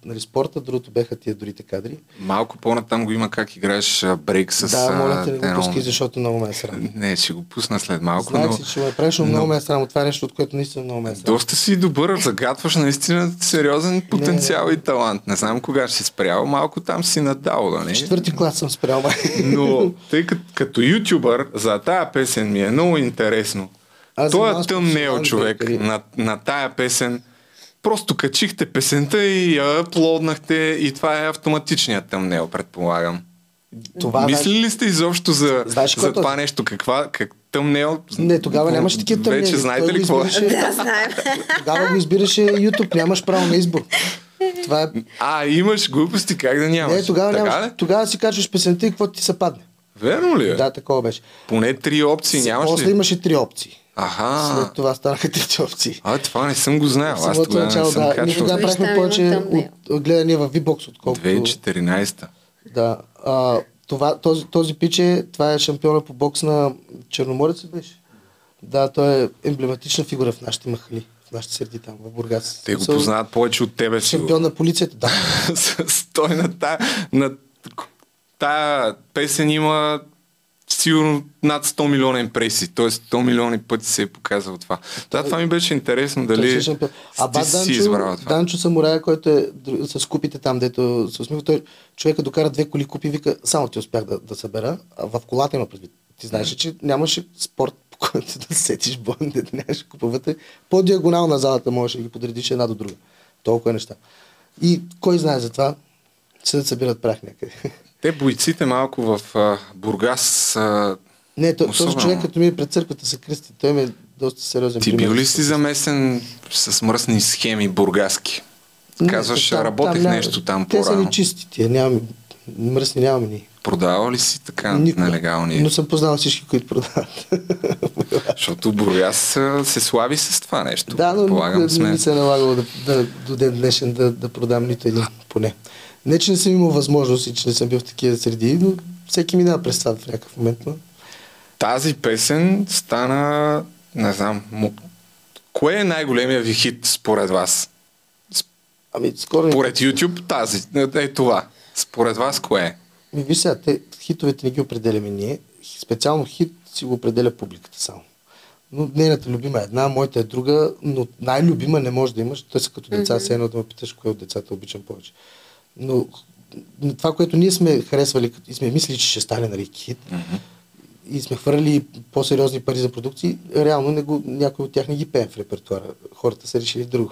нали, спорта, другото беха тия другите кадри. Малко по-натам го има как играеш брейк с... да, моля те, не а, го пускай, защото много ме е срам. Не, ще го пусна след малко, Знаех но... си, че ме правиш, но много ме е срам. Това е нещо, от което наистина много ме е срам. Доста си добър, загатваш наистина сериозен потенциал и талант. Не знам кога ще си спрял, малко там си надал, да не? Четвърти клас съм спрял, май. Но тъй като, като ютубър, за тая песен ми е много интересно. Аз Той е тъмнел човек на, на тая песен. Просто качихте песента и я аплоднахте и това е автоматичният тъмнел, предполагам. Това, Мислили ли сте изобщо за, Знаеш за това нещо? Каква, как тъмнел? Не, тогава нямаше такива тъмнели. Вече знаете Той ли какво е? избираше- Да, знаем. Тогава го избираше YouTube, нямаш право на избор. Това е... А, имаш глупости, как да нямаш? Не, тогава, така нямаш, ли? тогава си качваш песента и какво ти се падне. Верно ли е? Да, такова беше. Поне три опции нямаш После ли? имаше три опции. Аха. След това станаха трите опции. А, това не съм го знаел. Аз тогава не начало, съм да. Ние качвал. тогава правихме повече от гледания в V-Box, отколкото... 2014. Да. А, това, този, този пиче, това е шампиона по бокс на Черноморец беше? Да, той е емблематична фигура в нашите махали, в нашите среди там, в Бургас. Те го познават повече от тебе си. Шампион на полицията, да. Стой на тая, на тая песен има сигурно над 100 милиона импресии. Тоест 100 милиони пъти се е показал това. Да, това ми беше интересно си дали. А ба си Данчо, избрал това. Данчо Самурая, който е с купите там, дето се усмихва, той човека докара две коли купи, вика, само ти успях да, да събера. А в колата има предвид. Ти знаеш, че нямаше спорт, по който да се сетиш бон, да нямаше купа вътре. По-диагонал на залата можеш да ги подредиш една до друга. Толкова неща. И кой знае за това, се да събират прах някъде. Те бойците малко в а, Бургас а, Не, то, този Особено. човек като ми е пред църквата се кръсти, той ми е доста сериозен Ти бил ли си замесен с мръсни схеми бургаски? Не, Казваш, там- работех там нещо там Те са по-рано. ни чисти тия, нямаме, мръсни нямаме ни. Продавал ли си така Никога. нелегални? Но съм познал всички, които продават. Защото Бургас се слави с това нещо. да, но Полагам не сме. ми се е налагало да, да, до ден днешен да, да продам нито един поне. Не, че не съм имал възможност и че не съм бил в такива среди, но всеки минава през това в някакъв момент. Но... Тази песен стана, не знам, му... кое е най-големия ви хит според вас? Ами, скоро... Според YouTube тази, е това. Според вас кое е? Ми, виж сега, те, хитовете не ги определяме ние. Специално хит си го определя публиката само. Но нейната любима е една, моята е друга, но най-любима не може да имаш. Те са като деца, Мгм. все едно да ме питаш кое от децата обичам повече. Но това, което ние сме харесвали и сме мислили, че ще стане нали, хит, и сме хвърли по-сериозни пари за продукции, реално не го, някой от тях не ги пеем в репертуара. Хората са решили друго.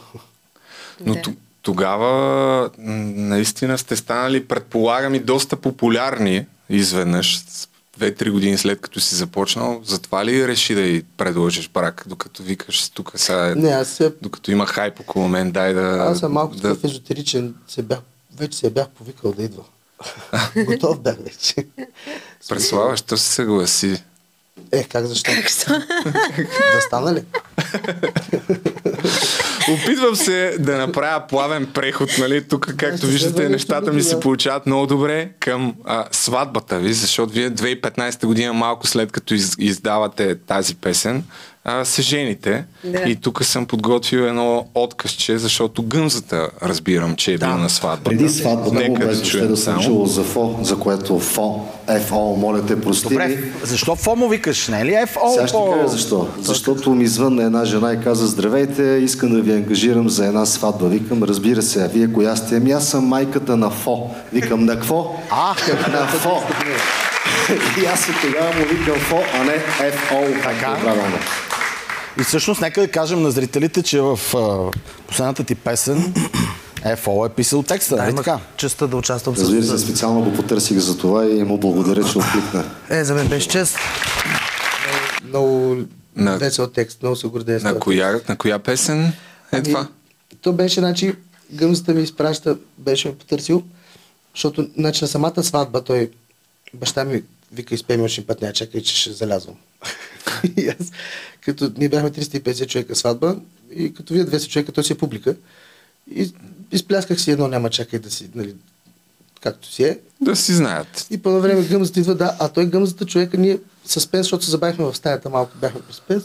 Но т- тогава наистина сте станали, предполагам, и доста популярни изведнъж, с- две-три години след като си започнал. Затова ли реши да й предложиш брак, докато викаш тук сега, Не, аз се докато има хайп около мен, дай да... Аз съм малко да... такъв езотеричен, се бях, вече се бях повикал да идва. Готов бях вече. Преслава, що се съгласи? Е, как защо? да стана ли? Опитвам се да направя плавен преход, нали? Тук, както Ще виждате, нещата ми се получават много добре към а, сватбата ви, защото вие 2015 година, малко след като из, издавате тази песен, а, се жените. Да. И тук съм подготвил едно откъсче, защото гъмзата разбирам, че е бил на сватбата. Преди сватбата Нека да чуем да съм чувал за ФО, за което ФО, ФО, моля те прости. Добре, защо ФО му викаш, не е ли FO? Сега ще кажа защо. Защото ми звънна една жена и каза, здравейте, искам да ви ангажирам за една сватба. Викам, разбира се, а вие коя сте? Ами аз съм майката на ФО. Викам, на какво? А, на ФО. И аз от тогава му викам ФО, а не ФО. Така. Правилно. И всъщност нека да кажем на зрителите, че в а, последната ти песен ФО е писал текста, Да, нали така? честа да участвам с... Разбира се, специално го потърсих за това и му благодаря, че откликна. Е, за мен беше чест. Много На- весел текст, много се гордея На коя, на коя песен е Ами, това? То беше, значи, гъмзата ми изпраща, беше ме потърсил, защото, значи, на самата сватба той, баща ми вика, изпей още път, няма чакай, че ще залязвам. и аз, като ние бяхме 350 човека сватба, и като вие 200 човека, той си е публика, и изплясках си едно, няма чакай да си, нали, както си е. Да си знаят. И по време гъмзата идва, да, а той гъмзата човека, ние с пенс, защото се забавихме в стаята, малко бяхме през пенс,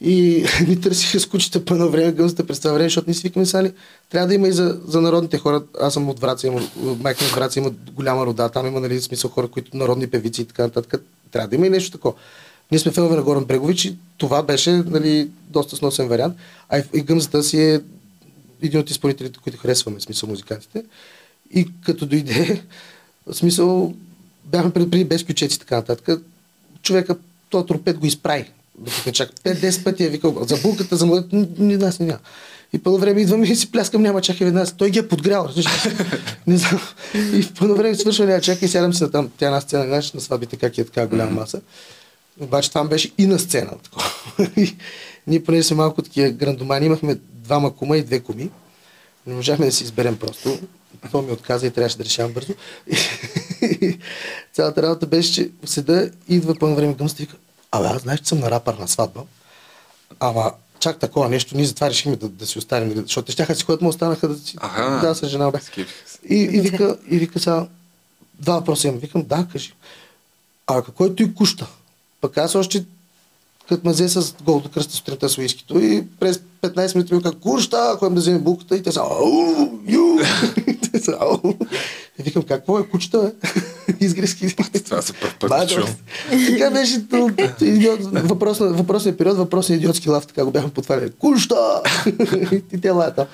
и ни търсиха с кучета по време, гъмзата през това време, защото ние си викаме сали, трябва да има и за, за народните хора. Аз съм от Враца, има, майка ми от Враца има голяма рода, там има нали, смисъл хора, които народни певици и така нататък. Трябва да има и нещо такова. Ние сме фенове на Горан Брегович и това беше нали, доста сносен вариант. А и, гъмзата си е един от изпълнителите, които харесваме, смисъл музикантите. И като дойде, смисъл, бяхме преди без ключеци и така нататък. Човека, този тропет го изправи. Докато чак 5-10 пъти е викал за булката, за младата, ни, ни нас не няма. И по едно време идвам и си пляскам, няма чакай веднага. Той ги е подгрял. не знам. И по едно време свършва, няма чакай, сядам си на там, тя на сцена, знаеш, на сватбите, как е така голяма маса. Обаче там беше и на сцена. И Ние, понеже сме малко такива грандомани, имахме двама кума и две куми. Не можахме да си изберем просто. То ми отказа и трябваше да решавам бързо. И цялата работа беше, че седа, идва по едно време към и вика, абе, аз знаеш, че съм на рапър на сватба. Ама чак такова нещо, ние затова решихме да, да си останем, нали, защото те щяха си ходят, му останаха да си... Аха. Да, с жена бе. И, и, вика, и вика сега, два въпроса имам. Викам, да, кажи. А какво е той куща? Пък аз още като ме взе с гол до кръста сутринта с уискито и през 15 минути ми вика, куща, ходим да вземем булката и те са, ау, ю, ау. И викам, какво е кучета, бе? Изгризки. Това се първ път. Така беше идиот, въпрос, въпросният период, въпросният идиотски лав, така го бяхме потваряли. Куща! и те лаят там.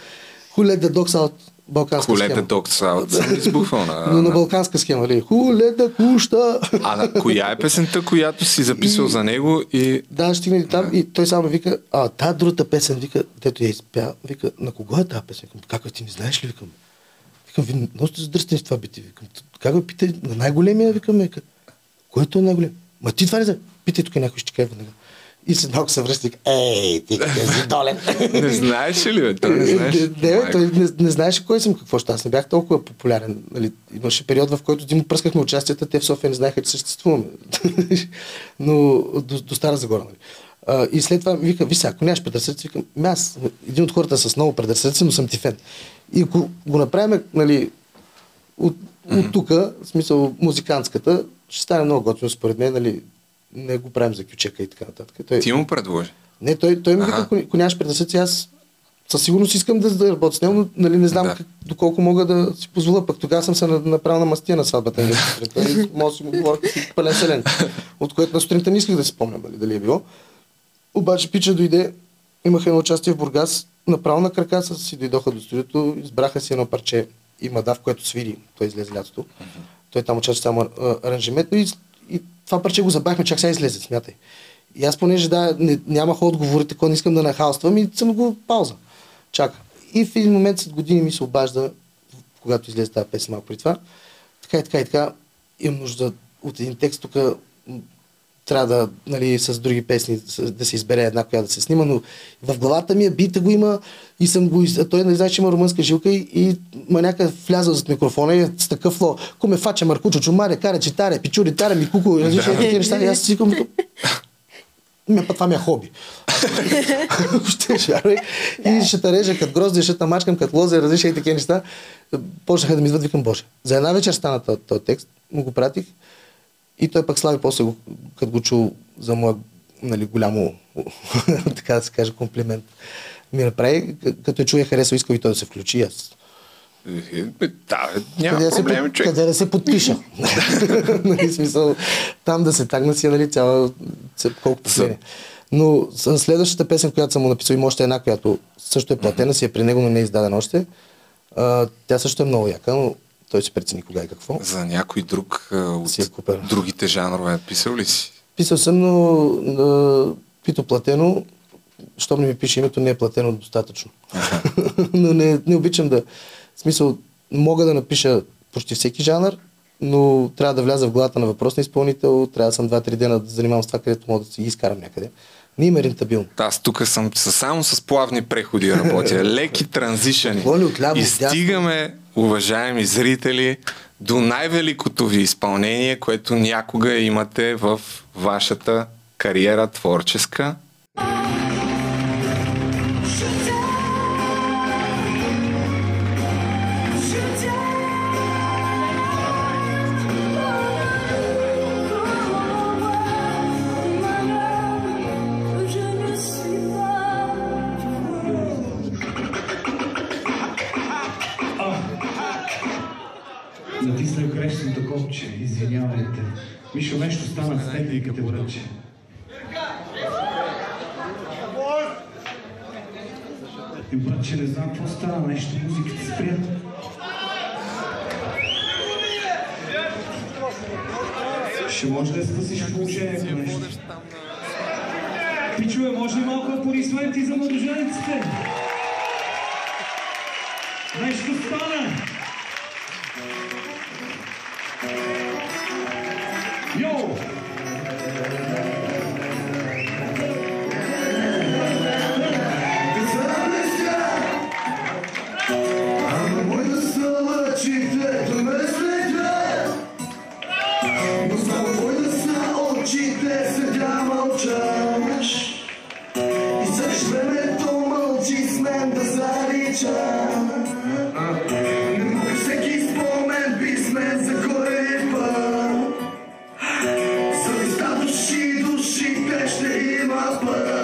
Хулет да докса от балканска Колете схема. док саут съм избухвал на... Но на балканска схема, нали? Хулет да куща! А на коя е песента, която си записал за него и... Да, стигнали там и той само вика, а та другата песен, вика, дето я изпя, вика, на кого е тази песен? Викам, как ти не знаеш ли? Викам, викам, ви много сте задръстени с това бити. Викам, как бе, питай, на най-големия, викам, вика, който е най-голем? Ма ти това не знаеш. Питай тук някой ще ти каже веднага. И след малко се връща ей, ти си долен. Не знаеш ли, бе? Той не знаеш. Не, не, той не, не знаеше кой съм, какво ще. Аз не бях толкова популярен. Нали. Имаше период, в който ти му пръскахме участията, те в София не знаеха, че съществуваме. Но до, до Стара Загора. Нали. А, и след това ми вика, сега, ако нямаш предразсъдъци, викам, «Ами аз, един от хората с много предразсъдъци, но съм ти фен. И ако го направим, нали, от, от тук, в смисъл музикантската, ще стане много готино според мен, нали, не го правим за кючека и така нататък. Той, Ти му предложи. не, той, той ми вика, ако, нямаш предразсъдъци, аз със сигурност искам да, да работя с него, но нали, не знам Да. как, доколко мога да си позволя. Пък тогава съм се на- направил на мастия на сватбата. Нали, може да си му говоря пълен селен. От което на сутринта не исках да си спомням нали, дали е било. Обаче пича дойде, имах едно участие в Бургас, направо на крака с си дойдоха до студиото, избраха си едно парче и мадав, което свири, той излезе лятото. Той там участва само а, аранжиментно и, и това парче го забахме, чак сега излезе, смятай. И аз понеже да, не, нямах отговори, такова не искам да нахалствам и съм го пауза. Чака. И в един момент след години ми се обажда, когато излезе тази песен малко при това, така и така и така, имам нужда от един текст тук, трябва да, нали, с други песни да се избере една, която да се снима, но в главата ми е бита го има и съм го, той не знае, че има румънска жилка и, и маняка влязъл зад микрофона и е с такъв фло. Коме фача, маркучо, чумаре, каре, читаре, пичури, таре, ми куку, различни такива неща. И аз си викам, па това ми е хоби. ще шарвай. И ще те режа като грозде, ще те мачкам като лозе, различни такива неща. Почнаха да ми идват, викам, Боже. За една вечер стана този текст, му го пратих. И той пък слави после, като го чул за моя нали, голямо, така да се каже, комплимент. Ми направи, като чуя харесва, иска и той да се включи. Аз Е, Да, няма къде, да се, човек. къде да се подпиша. нали, смисъл, там да се тагна си, нали, цяла, За- се Но следващата песен, която съм му написал, има още една, която също е платена, си е при него, но не е издадена още. А, тя също е много яка, но той се прецени кога и какво. За някой друг от Си е купен. другите жанрове писал ли си? Писал съм, но пито платено, щом не ми пише името, не е платено достатъчно. но не, не обичам да... В смисъл, мога да напиша почти всеки жанр, но трябва да вляза в главата на въпросния изпълнител, трябва да съм 2-3 дена да занимавам с това, където мога да си ги изкарам някъде. Не има рентабилно. Аз тук съм само с плавни преходи работя. Леки транзишъни. Воли И стигаме, уважаеми зрители, до най-великото ви изпълнение, което някога имате в вашата кариера творческа. Мишо, нещо стана с техниката, братче. И братче, не знам какво стана, нещо музиката спря. Ще може да спасиш положението нещо. Пичове, може ли малко аплодисменти за младожениците? Нещо стана! Съвестта души, душите ще има път.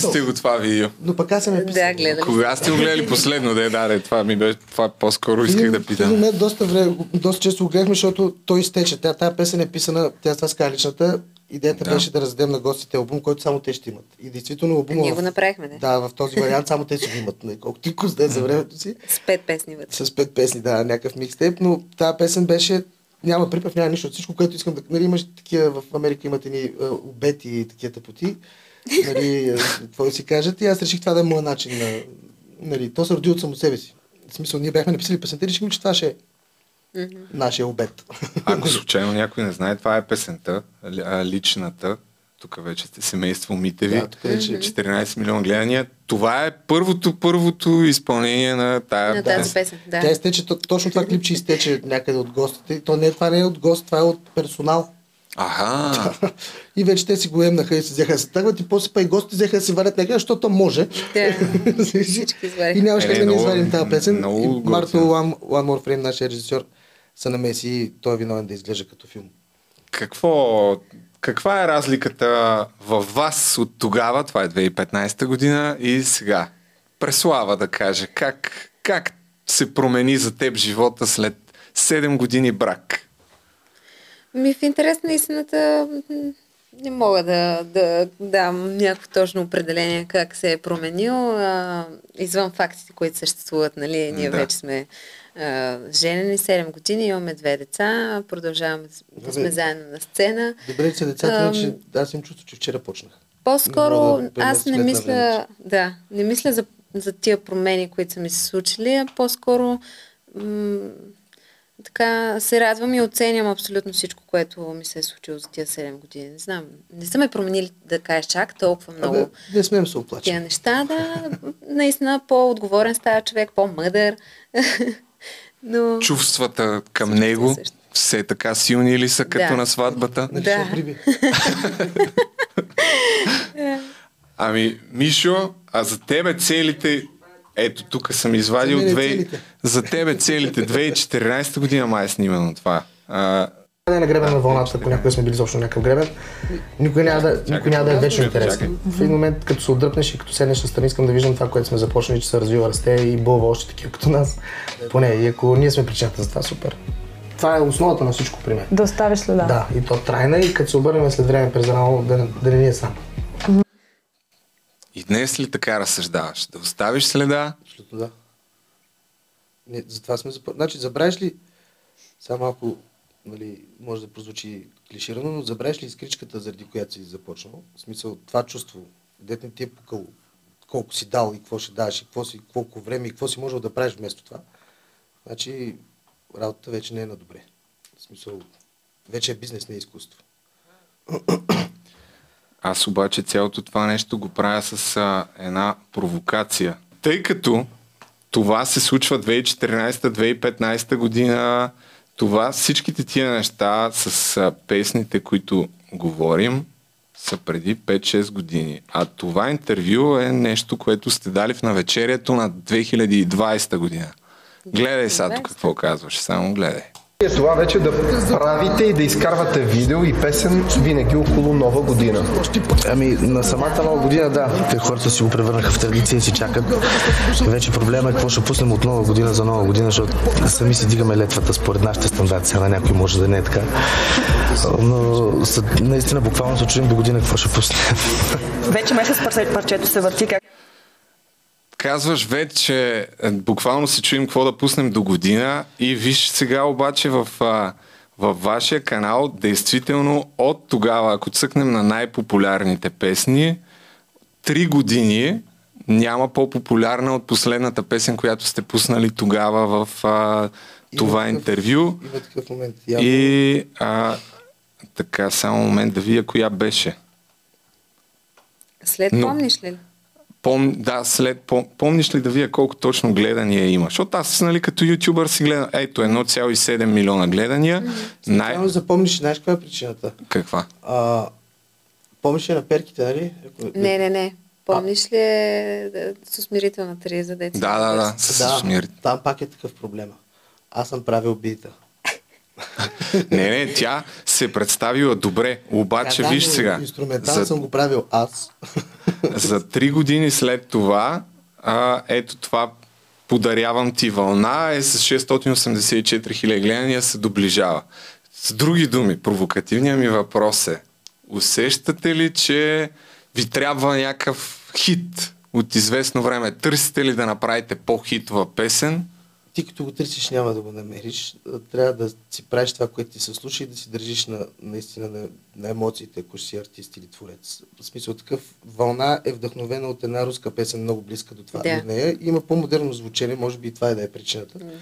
Сте го това видео? Но пък аз съм я писал. Да, гледали. Кога сте го гледали последно? Да, да, да, това ми беше, това по-скоро исках да питам. момент доста, време, доста често го гледахме, защото той изтече. Тя, тая песен е писана, тя това ска личната. Идеята Да. беше да раздадем на гостите албум, който само те ще имат. И действително албума... Ние го направихме, не? Да, в този вариант само те си го имат. нали, Колкото и козде за времето си. С пет песни вътре. С пет песни, да, някакъв микстейп, но тази песен беше няма припев, няма нищо от всичко, което искам да... Нали, имаш такива, в Америка имат едни а, обети и такива тъпоти, нали, а, какво да си кажат, и аз реших това да е моят начин на... Нали, то се роди от само себе си. В смисъл, ние бяхме написали песента и решихме, че това ще е нашия обед. Ако случайно някой не знае, това е песента, личната. Тук вече сте семейство Митеви. Да, тук вече- 14 милиона гледания. Това е първото, първото изпълнение на тая На тази песен. да. Тя изтече, то- точно това клипче изтече някъде от гостите. То не, това не е от гост, това е от персонал. Аха. И вече те си го емнаха и се взеха да се тръгват и после па и гостите взеха да си варят някъде, защото може. Да. Всички И нямаше как да не извадим тази песен. и. Марто One, One More Frame, нашия режисьор, се намеси и той е виновен да изглежда като филм. Какво, каква е разликата във вас от тогава, това е 2015 година и сега? Преслава да каже, как, как се промени за теб живота след 7 години брак? Ми в интерес на истината не мога да, да дам някакво точно определение как се е променил. А, извън фактите, които съществуват, нали, ние Да. вече сме а, женени 7 години, имаме две деца, продължаваме да Добре. сме заедно на сцена. Добре, че децата, Ам, че аз им чувство, че вчера почнах. Не По-скоро мога да аз не мисля, да, не мисля за, за тия промени, които са ми се случили, а по-скоро м- така се радвам и оценям абсолютно всичко, което ми се е случило за тия 7 години. Не знам, не са ме променили да кажеш чак толкова много Абе, не смеем се оплачем. тия неща, да, наистина по-отговорен става човек, по-мъдър. Но Чувствата към него Все така силни ли са като Да. на сватбата? Да. Ами, Мишо, а за тебе целите... Ето, тук съм извадил За две... целите. За тебе целите 2014 година май е снимано това. А, Не е на гребен на вълната, ако някога сме били изобщо на някакъв гребен, никой няма да, никой няма да е вечно интересен. В един момент, като се отдръпнеш и като седнеш настрани, искам да виждам това, което сме започнали, че се развива, расте и бълва още такива като нас. Поне, и ако ние сме причината за това, супер. Това е основата на всичко при мен. Да оставиш следа. Да, и то трайна и като се обърнем след време през рамо, да, да не ни е сам. И днес ли така разсъждаваш? Да оставиш следа? Абсолютно да. Не, затова сме започнали. Значи, забравиш ли, само малко, нали, може да прозвучи клиширано, но забравиш ли изкричката, заради която си започнал? В смисъл, това чувство, дете не ти е пукало, колко си дал и какво ще даш, и какво си, колко време и какво си можел да правиш вместо това. Значи, работата вече не е на добре. В смисъл, вече е бизнес, не е изкуство. Аз обаче цялото това нещо го правя с а, една провокация. Тъй като това се случва 2014-2015 година, това, всичките тия неща с а, песните, които говорим, са преди 5-6 години. А това интервю е нещо, което сте дали в навечерието на 2020 година. Гледай сега тук какво казваш, само гледай. Е това вече да правите и да изкарвате видео и песен винаги около нова година. Ами, на самата нова година, да. Те хората си го превърнаха в традиция и си чакат. Вече проблема е какво ще пуснем от нова година за нова година, защото сами си дигаме летвата според нашите стандарти. Сега на някой може да не е така. Но наистина буквално се чудим до година какво ще пуснем. Вече месец парче- парчето се върти как Казваш вече, е, буквално се чуем какво да пуснем до година и виж сега обаче в, във вашия канал, действително от тогава, ако цъкнем на най-популярните песни, три години няма по-популярна от последната песен, която сте пуснали тогава в а, това такъв- интервю. Има такъв момент. Явно, И а, така, само момент да видя коя беше. След Но- помниш ли? Пом, да, след, пом, помниш ли да вие колко точно гледания има? Защото аз, нали, като ютубър си гледам, ето 1,7 милиона гледания. Най... Само запомниш, знаеш каква е причината? Каква? А, помниш ли на перките, нали? Не, не, не. Помниш ли е, да, с усмирителната риза, деца? Да, да, да, с да, там пак е такъв проблема. Аз съм правил бита. Не, не, тя се представила добре. Обаче, Да, виж сега. Инструментално За, съм го правил аз. за три години след това, а, ето това подарявам ти вълна е с 684 хиляди гледания се доближава. С други думи, провокативният ми въпрос е, усещате ли, че ви трябва някакъв хит от известно време? Търсите ли да направите по-хитова песен? Ти като го търсиш няма да го намериш. Трябва да си правиш това, което ти се случи и да си държиш на, наистина на, на емоциите, ако си артист или творец. В смисъл такъв вълна е вдъхновена от една руска песен, много близка до това. Да. До нея. Има по-модерно звучение, може би и това е да е причината. Да.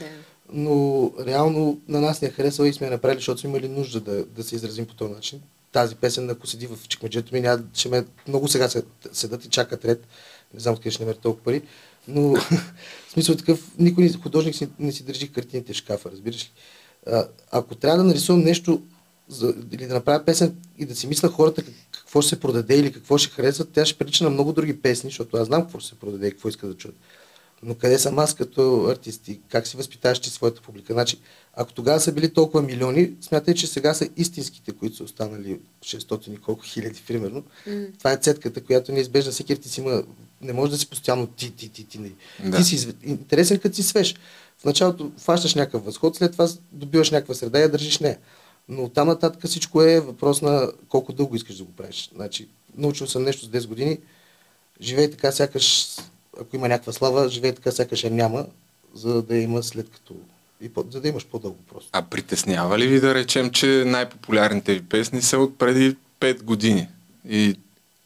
но реално на нас не е харесала и сме я направили, защото сме имали нужда да, да се изразим по този начин. Тази песен, ако седи в чекмеджето ми, няма, ще ме, много сега се- седат и чакат ред. Не знам откъде ще намеря толкова пари, но смисъл е такъв, никой художник си, не си държи картините в шкафа, разбираш ли? А, ако трябва да нарисувам нещо за, или да направя песен и да си мисля хората как- какво ще се продаде или какво ще харесват, тя ще прилича на много други песни, защото аз знам какво ще се продаде и какво искат да чуят. Но къде съм аз като артист и как си възпитаваш ти своята публика? Значи, ако тогава са били толкова милиони, смятай, че сега са истинските, които са останали 600 и колко хиляди, примерно. М. Това е цетката, която неизбежна. Всеки артист има... Не може да си постоянно ти, ти, ти, ти. ти. Да. Ти си интересен, като си свеж. В началото фащаш някакъв възход, след това добиваш някаква среда и я държиш нея. Но там нататък всичко е въпрос на колко дълго искаш да го правиш. Значи, научил съм нещо с 10 години, живей така сякаш, ако има някаква слава, живей така сякаш я няма, за да има след като... И по, за да имаш по-дълго просто. А притеснява ли ви да речем, че най-популярните ви песни са от преди 5 години? И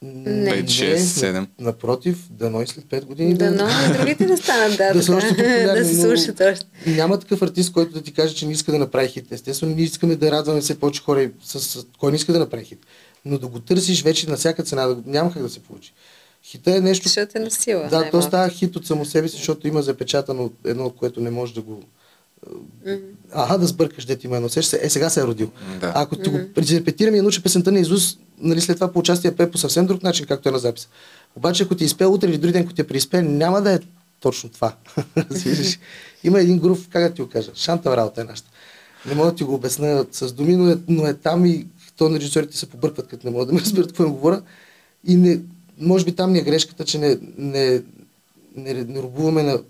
5, 6, 7. Напротив, дано и след 5 години Дано и другите да станат, да, да са още популярни. да се слушат още. Няма такъв артист, който да ти каже, че не иска да направи хит. Естествено, ние искаме да радваме все повече хора. С, с, кой не иска да направи хит? Но да го търсиш вече на всяка цена, да, няма как да се получи. Хита е нещо... Защото е на сила. Да, то става хит от само себе си, защото има запечатано едно, което не може да го Аха, да сбъркаш, дете има едно сеща се. Е, сега се е родил. Да. Ако ти го репетираме и научи песента на Изус, нали, след това по участие пее по съвсем друг начин, както е на запис. Обаче, ако ти изпее утре или други ден, ако ти я преизпее, няма да е точно това. Има един грув, как да ти го кажа, шантал работа е нашата. Не мога да ти го обясня с думи, но е, но е там и то на режисьорите се побъркват, като не могат да ме разберат какво им говоря. И не, може би там ни е грешката, че не, не, не, не рубуваме на...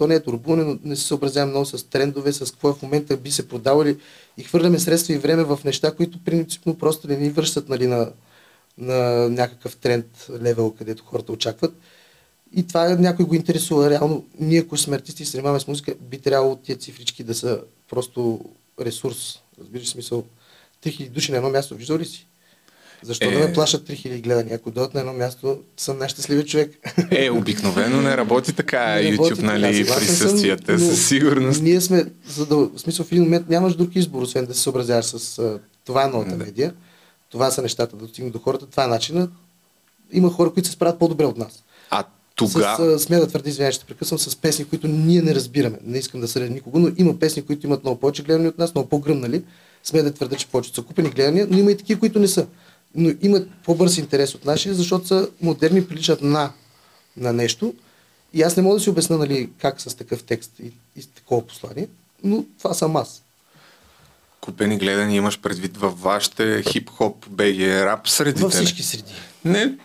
То не е рубуване, но не се съобразяваме много с трендове, с какво в момента би се продавали и хвърляме средства и време в неща, които принципно просто не ни връщат нали, на, на някакъв тренд левел, където хората очакват. И това някой го интересува. Реално, ние, ако сме артисти и се занимаваме с музика, би трябвало тия цифрички да са просто ресурс. Разбираш смисъл. 3000 души на едно място, виждал си? Защо Е. да ме плашат 3000 гледания? Ако дойдат на едно място, съм най-щастливият човек. Е, обикновено не работи така Не YouTube, работи така, нали, съм, присъствията, със сигурност. Ние сме, за да, в смисъл в един момент нямаш друг избор, освен да се съобразяваш с а, това е новата медия. Това са нещата, да достигнат до хората, това е начина. Има хора, които се справят по-добре от нас. А С, тогава... а, смея да твърди, извинявай, ще прекъсвам, с песни, които ние не разбираме. Не искам да съдя никого, но има песни, които имат много повече гледания от нас, много по-гръмнали. Смея да твърда, че повече са купени гледания, но има и такива, които не са. Но имат по-бърз интерес от нашия, защото са модерни, приличат на, на нещо. И аз не мога да си обясня нали, как с такъв текст и, и с такова послание, но това съм аз. Купени гледания имаш предвид във вашите хип-хоп, БГ, рап средите. Във всички среди. Не,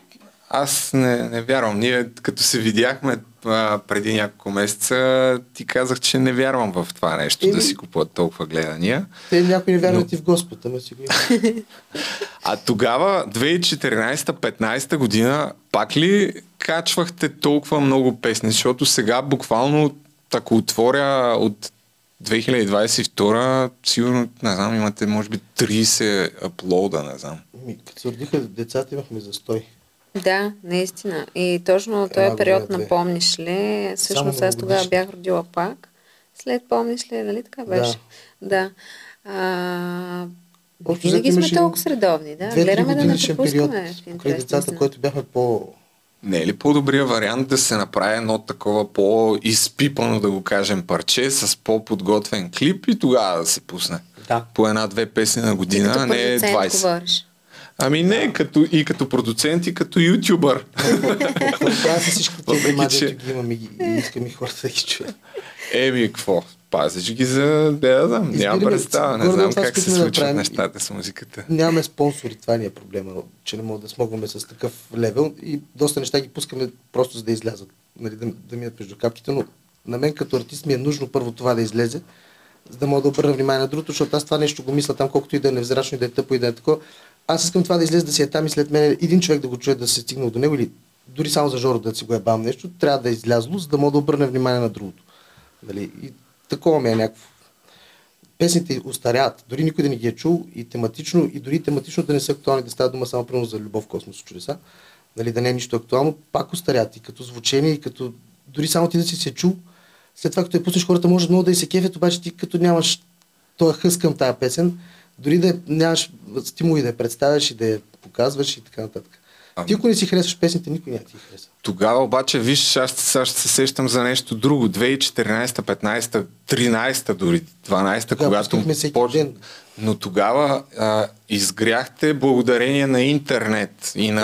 аз не, не вярвам. Ние като се видяхме а, преди няколко месеца, ти казах, че не вярвам в това нещо, да си купуват толкова гледания. Те някои не вярват и в Господ, ама си го. А тогава, 2014-15 година, пак ли качвахте толкова много песни? Защото сега буквално, ако отворя от 2022, сигурно, не знам, имате може би 30 аплода, не знам. Ми, Като се родиха децата, имахме застой. Да, наистина. И точно този период година, на две. помниш ли, всъщност аз тогава бях родила пак. След помниш ли, нали така беше? Да. А, Общо винаги сме толкова средовни, да. Гледаме да не пропускаме покрай децата, който бяхме по... Не е ли по-добрия вариант да се направи едно такова по-изпипано, да го кажем, парче с по-подготвен клип и тогава да се пусне? Да. По една-две песни на година, а не продуцент 20. говориш. Ами не, като, и като продуцент, и като ютубър. Аз всички тези че- ги имам и, искам и хората да ги чуят. Еми, какво? Пазиш ги за... Да, да, знам, няма Избираме- представа. Не знам как се да случват направим. нещата с музиката. Нямаме спонсори, това ни е проблема, че не мога да смогваме с такъв левел и доста неща ги пускаме просто за да излязат, нали, да, да минат между капките, но на мен като артист ми е нужно първо това да излезе, за да мога да обърна внимание на другото, защото аз това нещо го мисля там, колкото и да е невзрачно, и да е тъпо, и да е такова. Аз искам това да излезе, да си е там и след мен един човек да го чуе, да се стигне до него или дори само за Жоро да си го е бам нещо, трябва да е излязло, за да мога да обърна внимание на другото. Нали? И такова ми е някакво песните устаряват. Дори никой да не ги е чул и тематично, и дори тематично да не са актуални, да става дума само примерно за любов, космос, чудеса, нали, да не е нищо актуално, пак устаряват и като звучение, и като дори само ти да си се чул, след това като я пуснеш хората може много да и се кефят, обаче ти като нямаш този хъс към тази песен, дори да нямаш стимули да я представяш и да я показваш и така нататък. Ти ако не си харесваш песните, никой да ти хареса. Тогава обаче, виж, аз ще се сещам за нещо друго. 2014, 15, 13 дори, 12, Тогава когато всеки почна. Но тогава а, изгряхте благодарение на интернет и на,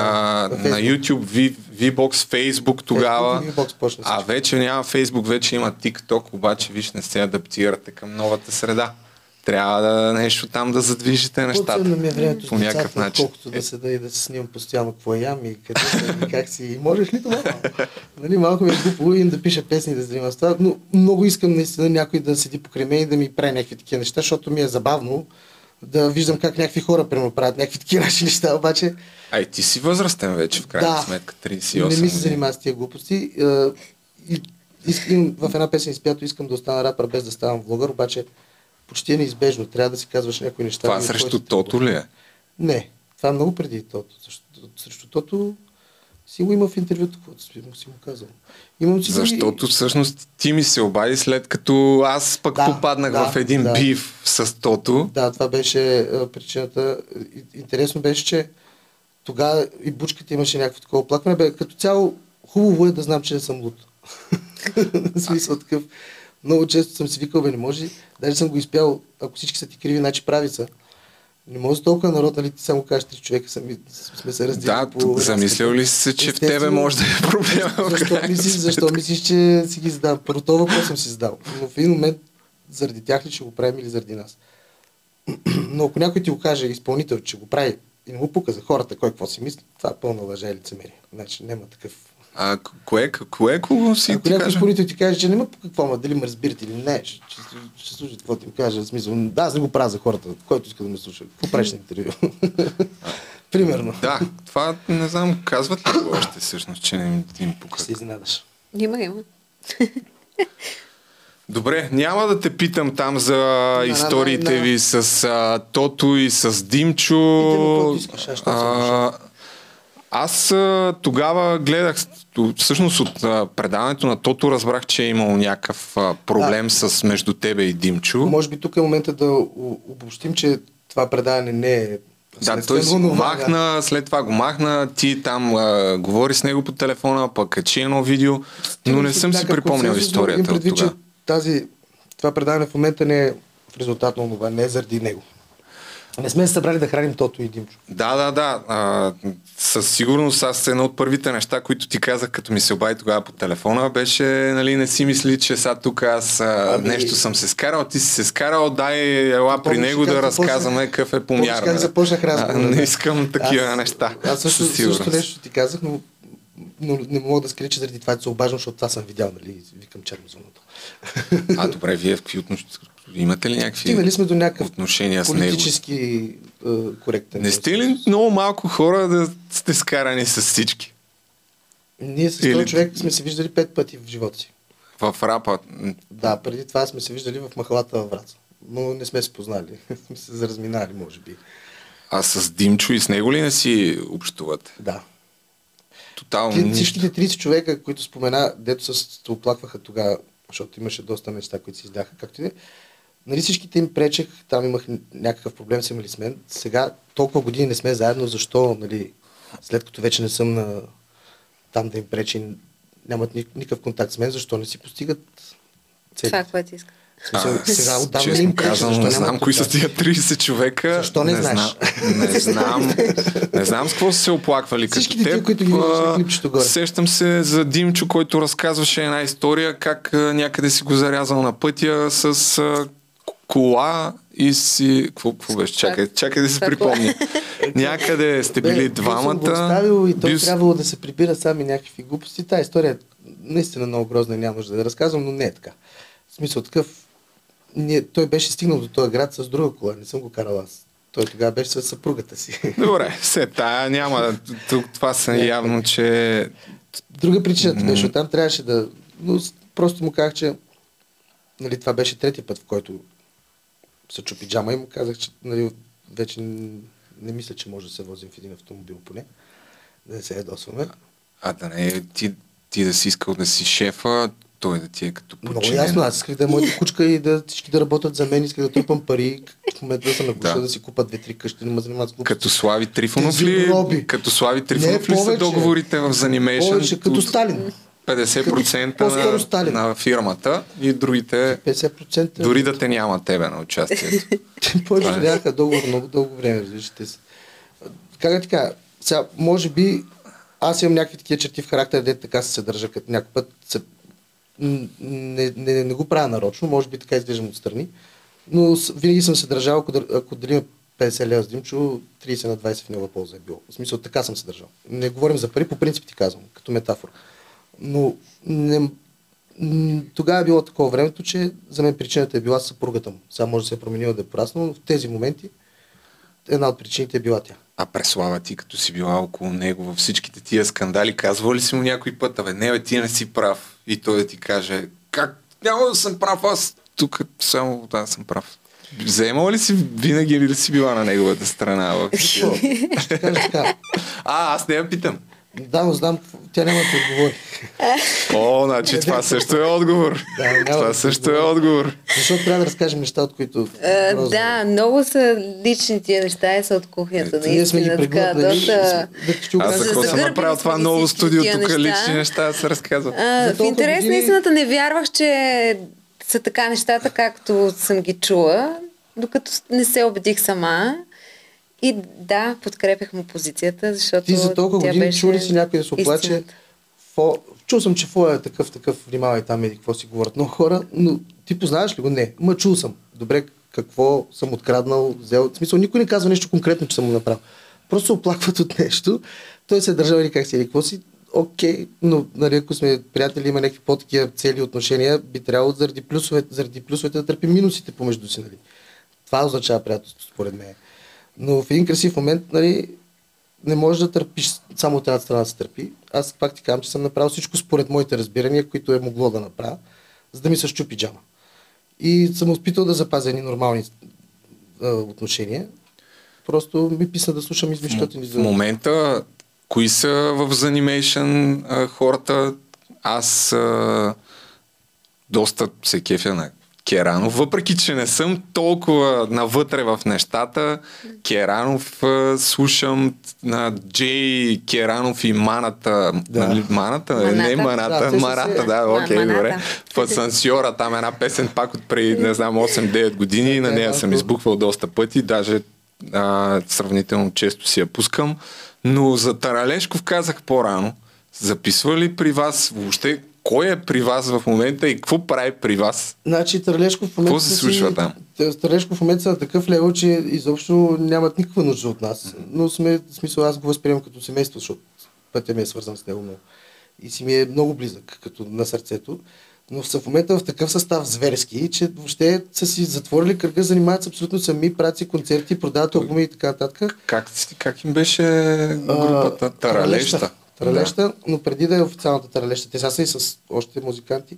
на на YouTube, V- VBOX, Facebook тогава. Facebook VBOX почна а вече няма Facebook, вече има TikTok, обаче виж не се адаптирате към новата среда. Трябва да нещо там да задвижите нещата. По-ценно ми е времето по някакъв начин. колкото да седа и да се снимам постоянно какво ям и къде съм и как си. И можеш ли това? нали, малко ми е глупо и да пиша песни да занимавам с това, но много искам наистина някой да седи покрай мен и да ми прави някакви такива неща, защото ми е забавно да виждам как някакви хора примерно правят някакви такива наши неща, обаче Ай, ти си възрастен вече, в крайна Да. сметка, 38 не ми се занимава с тия глупости. Е, И, искам, в една песен изпято искам да остана рапър без да ставам влогър, обаче почти е неизбежно. Трябва да си казваш някои неща. Това срещу Тото ли е? Не, това е много преди Тото. Срещу, Тото си го има в интервюто, каквото си, му- си му казал. Имам си Защото всъщност ти ми се обади след като аз пък Да, попаднах да, в един да. бив с Тото. Да, това беше а, причината. И- Интересно беше, че тогава и бучката имаше някакво такова оплакване. Бе, като цяло, хубаво е да знам, че не съм луд. Смисъл такъв. Много често съм си викал, бе, не може, даже съм го изпял, ако всички са ти криви, значи прави са. Не може толкова народ, нали ти само кажеш, три човека сами, сме се разделили Да, по... замислял ли си се, че в тебе Естествено. може да е проблема? Защо мислиш, защо мислиш, че си ги задавам? Първо този въпрос съм си задал. Но в един момент заради тях ли ще го правим или заради нас? Но ако някой ти го каже, изпълнител, че го прави и не му пука за хората, кой какво си мисли, това е пълна лъжа и лицемерие. Значи няма такъв. А кое, кое, кого си Ако ти някой кажа? изпълнител ти каже, че няма по какво, ма дали ме разбирате или не, ще, ще, ще слушат какво ти им кажа. В смисъл, да, аз не го правя за хората, който иска да ме слуша. Какво правиш на интервю? Примерно. Да, това не знам, казват ли го още всъщност, че не им, им пука. Се изненадаш. Има, има. Добре, няма да те питам там за да, историите да. ви с а, Тото и с Димчо. каквото искаш, ще а, аз а, тогава гледах, всъщност от а, предаването на Тото разбрах, че е имал някакъв а, проблем с между тебе и Димчо. Може би тук е момента да обобщим, че това предаване не е Да, той го махна, след това го махна, ти там а, говори с него по телефона, пък качи едно видео, но не съм си припомнял историята от предвид, че тогава. тази, това предаване в момента не е в резултат на това, не е заради него. Не сме се събрали да храним Тото и Димчо. Да, да, да. А, със сигурност аз едно от първите неща, които ти казах, като ми се обади тогава по телефона, беше, нали, не си мисли, че сега тук аз а, Ами- нещо съм се скарал, ти си се скарал, дай ела при Помниш него да разказваме какъв е помяр. как нали? започнах разговора, Не искам такива Аз- неща. Аз също, също нещо ти казах, но, но не мога да скрия, че заради това се обаждам, защото това съм видял, нали, викам черно. А, добре, вие в какви отношения? Имате ли някакви Стигнали сме до някакъв отношения с него? политически коректен. Не сте ли много малко хора да сте скарани с всички? Ние с Или- този човек сме се виждали пет пъти в живота си. В рапа? Да, преди това сме се виждали в махалата във Враца. Но не сме се познали. сме се заразминали, може би. А с Димчо и с него ли не си общувате? Да. Тотално нищо. всичките 30 човека, които спомена, дето се оплакваха тогава, защото имаше доста неща, които се изляха, както и Нали всичките им пречех, там имах някакъв проблем са имали с мен. Сега толкова години не сме заедно, защо, нали, след като вече не съм на там да им пречи, нямат ни, никакъв контакт с мен, защо не си постигат целите? Това, което иска. В смисъл, сега отдавна им пречи, не знам кои са тия 30 човека. Защо не знаеш? Знам, не знам. Не знам с какво са се оплаквали. Като Всичките теб, тия, които ги клипчето горе. Сещам се за Димчо, който разказваше една история, как а, някъде си го зарязал на пътя с а, кола и си... Какво, какво беше? Чакай, чакай да се припомня. Някъде сте били Бе, бил двамата. оставил и той бил трябвало да се прибира сами някакви глупости. Та история е наистина много грозна и няма нужда да я разказвам, но не е така. В смисъл такъв, ние, той беше стигнал до този град с друга кола, не съм го карал аз. Той тогава беше с съпругата си. Добре, се тая няма. Тук това са явно, че... Друга причината беше, оттам трябваше да... Но просто му казах, че нали, това беше трети път, в който се чупи джама и му казах, че нали, вече не мисля, че може да се возим в един автомобил поне. Да не се ядосваме. А да не ти, ти да си искал да си шефа, той да ти е като Много подчинен. ясно, аз исках да е моята кучка и да всички да работят за мен, исках да трупам пари, в момента да съм на гуша, Да. да. си купат две-три къщи, да ме занимават с глупости. Като Слави Трифонов ли? Като Слави Трифонов ли са договорите в Занимейшн? Повече, като Сталин. 50% По-скоро на, на фирмата и другите 50%. дори да те няма тебе на участието. Повече Това е. бяха договор много дълго време, виждате се. Как да така, сега, може би, аз имам някакви такива черти в характера, дете така се държа, като някой път се, не, не, не, го правя нарочно, може би така изглеждам отстрани, но винаги съм се държал, ако, ако делим 50 лева с Димчо, 30 на 20 в негова полза е било. В смисъл, така съм се държал. Не говорим за пари, по принцип ти казвам, като метафора. Но не, тогава е било такова времето, че за мен причината е била съпругата му. Сега може да се е променила да е пораснала, но в тези моменти една от причините е била тя. А Преслава ти, като си била около него във всичките тия скандали, казва ли си му някой път, абе, не, бе, ти не си прав. И той да ти каже, как няма да съм прав, аз тук само да съм прав. Вземала ли си винаги или си била на неговата страна? Ще кажа така. А, аз не я питам. Да, но знам, тя няма да отговори. О, значи това също е отговор. Да, няма това да също е отговор. Защото трябва да разкажем неща, от които... А, просто- да, много са лични тия неща и са от кухнята. Ние сме ги доста... Да Аз за какво съм направил това ново студио, тук лични неща се разказват. А, За в интерес на истината не вярвах, че са така нещата, както съм ги чула, докато не се убедих сама. И да, подкрепях му позицията, защото Ти за толкова години беше чули си някой да се оплаче. истината. Фо... Чул съм, че Фо е такъв, такъв, внимавай там еди какво си говорят много хора, но ти познаваш ли го? Не. Ма чул съм. Добре, какво съм откраднал, взел. В смисъл, никой не казва нещо конкретно, че съм му направил. Просто се оплакват от нещо. Той се е държал или как си, или какво си. Окей, но нали, ако сме приятели, има някакви по-такива цели отношения, би трябвало заради плюсовете, заради плюсовете да търпим минусите помежду си. Нали. Това означава приятелство, според мен. Но в един красив момент, нали, не можеш да търпиш само от една страна да се търпи. Аз пак ти казвам, че съм направил всичко според моите разбирания, които е могло да направя, за да ми се щупи джама. И съм успитал да запазя едни нормални а, отношения. Просто ми писна да слушам измишлете ни В момента, кои са в Zanimation а, хората? Аз а, доста се кефя на Керанов, въпреки че не съм толкова навътре в нещата. Керанов слушам на Джей Керанов и Маната. Да. Нали, маната? Маната. Не Маната, Да, те са Марата, да, окей, Маната. добре. В Асансьора, там е една песен пак от преди, не знам, 8-9 години. На нея съм избухвал доста пъти, даже а, сравнително често си я пускам. Но за Таралешков казах по-рано. Записва ли при вас въобще кой е при вас в момента и какво прави при вас? Значи Търлешко в момента Какво се случва си- там? Търлешко в момента са на такъв левел, че изобщо нямат никаква нужда от нас. Но сме, в смисъл аз го възприемам като семейство, защото пътя ми е свързан с него много. И си ми е много близък, като на сърцето. Но са в момента в такъв състав зверски, че въобще са си затворили кръга, занимават се абсолютно сами, правят си концерти, продават албуми и така нататък. Как, как им беше групата? Таралеща. Таралеща, но преди да е официалната таралеща, те сега са и с още музиканти,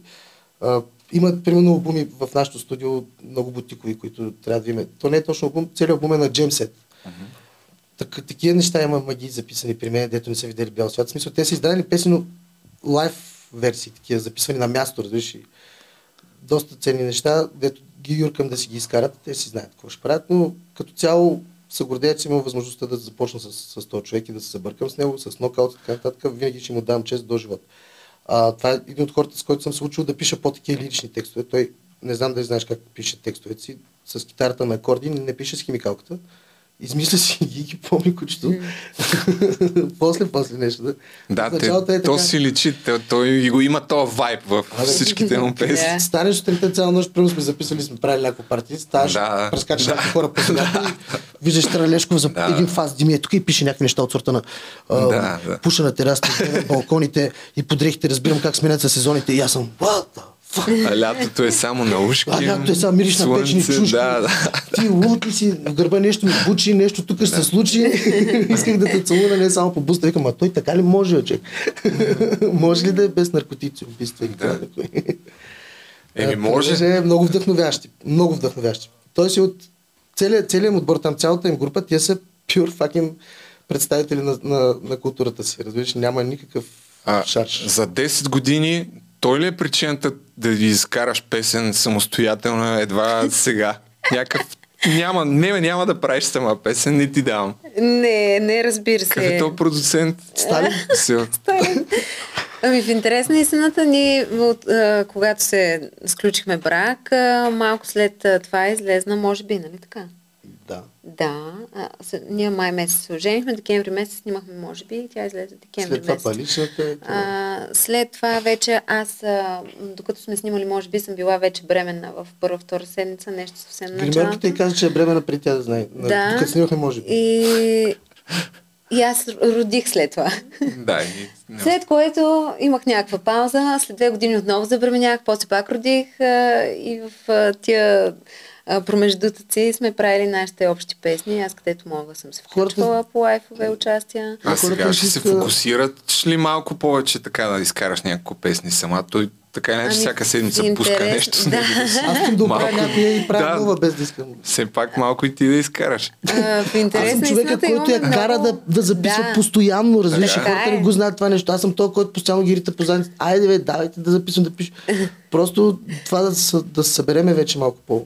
а, имат примерно албуми в нашото студио, много бутикови, които трябва да имаме. То не е точно албум, целият албум е на Джемсет. Так, такива неща има магии записани при мен, дето не са видели бял свят. В смисъл, те са издадени песни, но лайв версии, такива записвани на място, разбираш. Доста ценни неща, дето ги юркам да си ги изкарат, те си знаят какво ще правят, но като цяло се гордея, че имам възможността да започна с, с този човек и да се събъркам с него, с нокаут и така нататък. Винаги ще му дам чест до живот. А, това е един от хората, с който съм се учил да пиша по-такива лирични текстове. Той, не знам дали знаеш как пише текстовете си, с китарата на акорди, не пише с химикалката. Измисля си ги ги помни кучето. после, после нещо. Да, Да, те, е то така. си личи, той, той и го има този вайб в всичките му песни. Станеш сутринта цяла нощ, първо сме записали, сме правили някакво партии, ставаш, Да. прескачаш някакви хора по земята и виждаш Тралешков за един фаз дими, е тук и пише някакви неща от сорта на а, Да, да. пуша на терасите, на балконите и под дрехите, разбирам как сменят се сезоните и аз съм what the? А лятото е само на ушки. А лятото е само мириш на печени слънце, чушки. Да, да. Ти луд ли си, в гърба нещо ми бучи, нещо тук ще се случи. Исках да те целуна не само по буста. Викам, а той така ли може, човек? може ли да е без наркотици, убийства и така? Еми, може. е много вдъхновящи. Много вдъхновящи. Той си от целият, целият отбор, там цялата им група, тия са pure fucking представители на, на, на културата си. Разбираш, няма никакъв А, шарш. за 10 години той ли е причината да ви изкараш песен самостоятелна едва сега? Някакъв няма, не, няма да правиш сама песен, не ти давам. Не, не, разбира Какъв е се. то продуцент? Сталин? Се- Ами в интерес на истината ни, от, а, когато се сключихме брак, а, малко след а, това излезна, може би, нали така? Да. Да. А, с, ние май месец се оженихме, декември месец снимахме, може би, и тя излезе декември След това месец. паличната е... А, след това вече аз, а, докато сме снимали, може би съм била вече бременна в първа, втора седмица, нещо съвсем началото. Гримерката и каза, че е бремена преди тя да знае. На- Да. Докато снимахме, може би. И, и аз родих след това. Да, и, След което имах някаква пауза, след две години отново забременях, после пак родих и в тия промеждутъци сме правили нашите общи песни. Аз където мога съм се включвала по лайфове участия. А сега ще се фокусират ли малко повече така да изкараш няколко песни сама? Той така или иначе Ами, всяка седмица в пуска интерес- нещо с да. него. Аз да оправя Малко. някоя и правя Да. без да искам. Все пак малко и ти да изкараш. А, в интерес Аз съм човека, който я кара да, да записва Да. постоянно, разбираш, Така хората е. не го знаят това нещо. Аз съм този, който постоянно ги рита по задниците. Айде бе, давайте да записвам, да пиша. Просто това да, се- да се събереме вече малко по...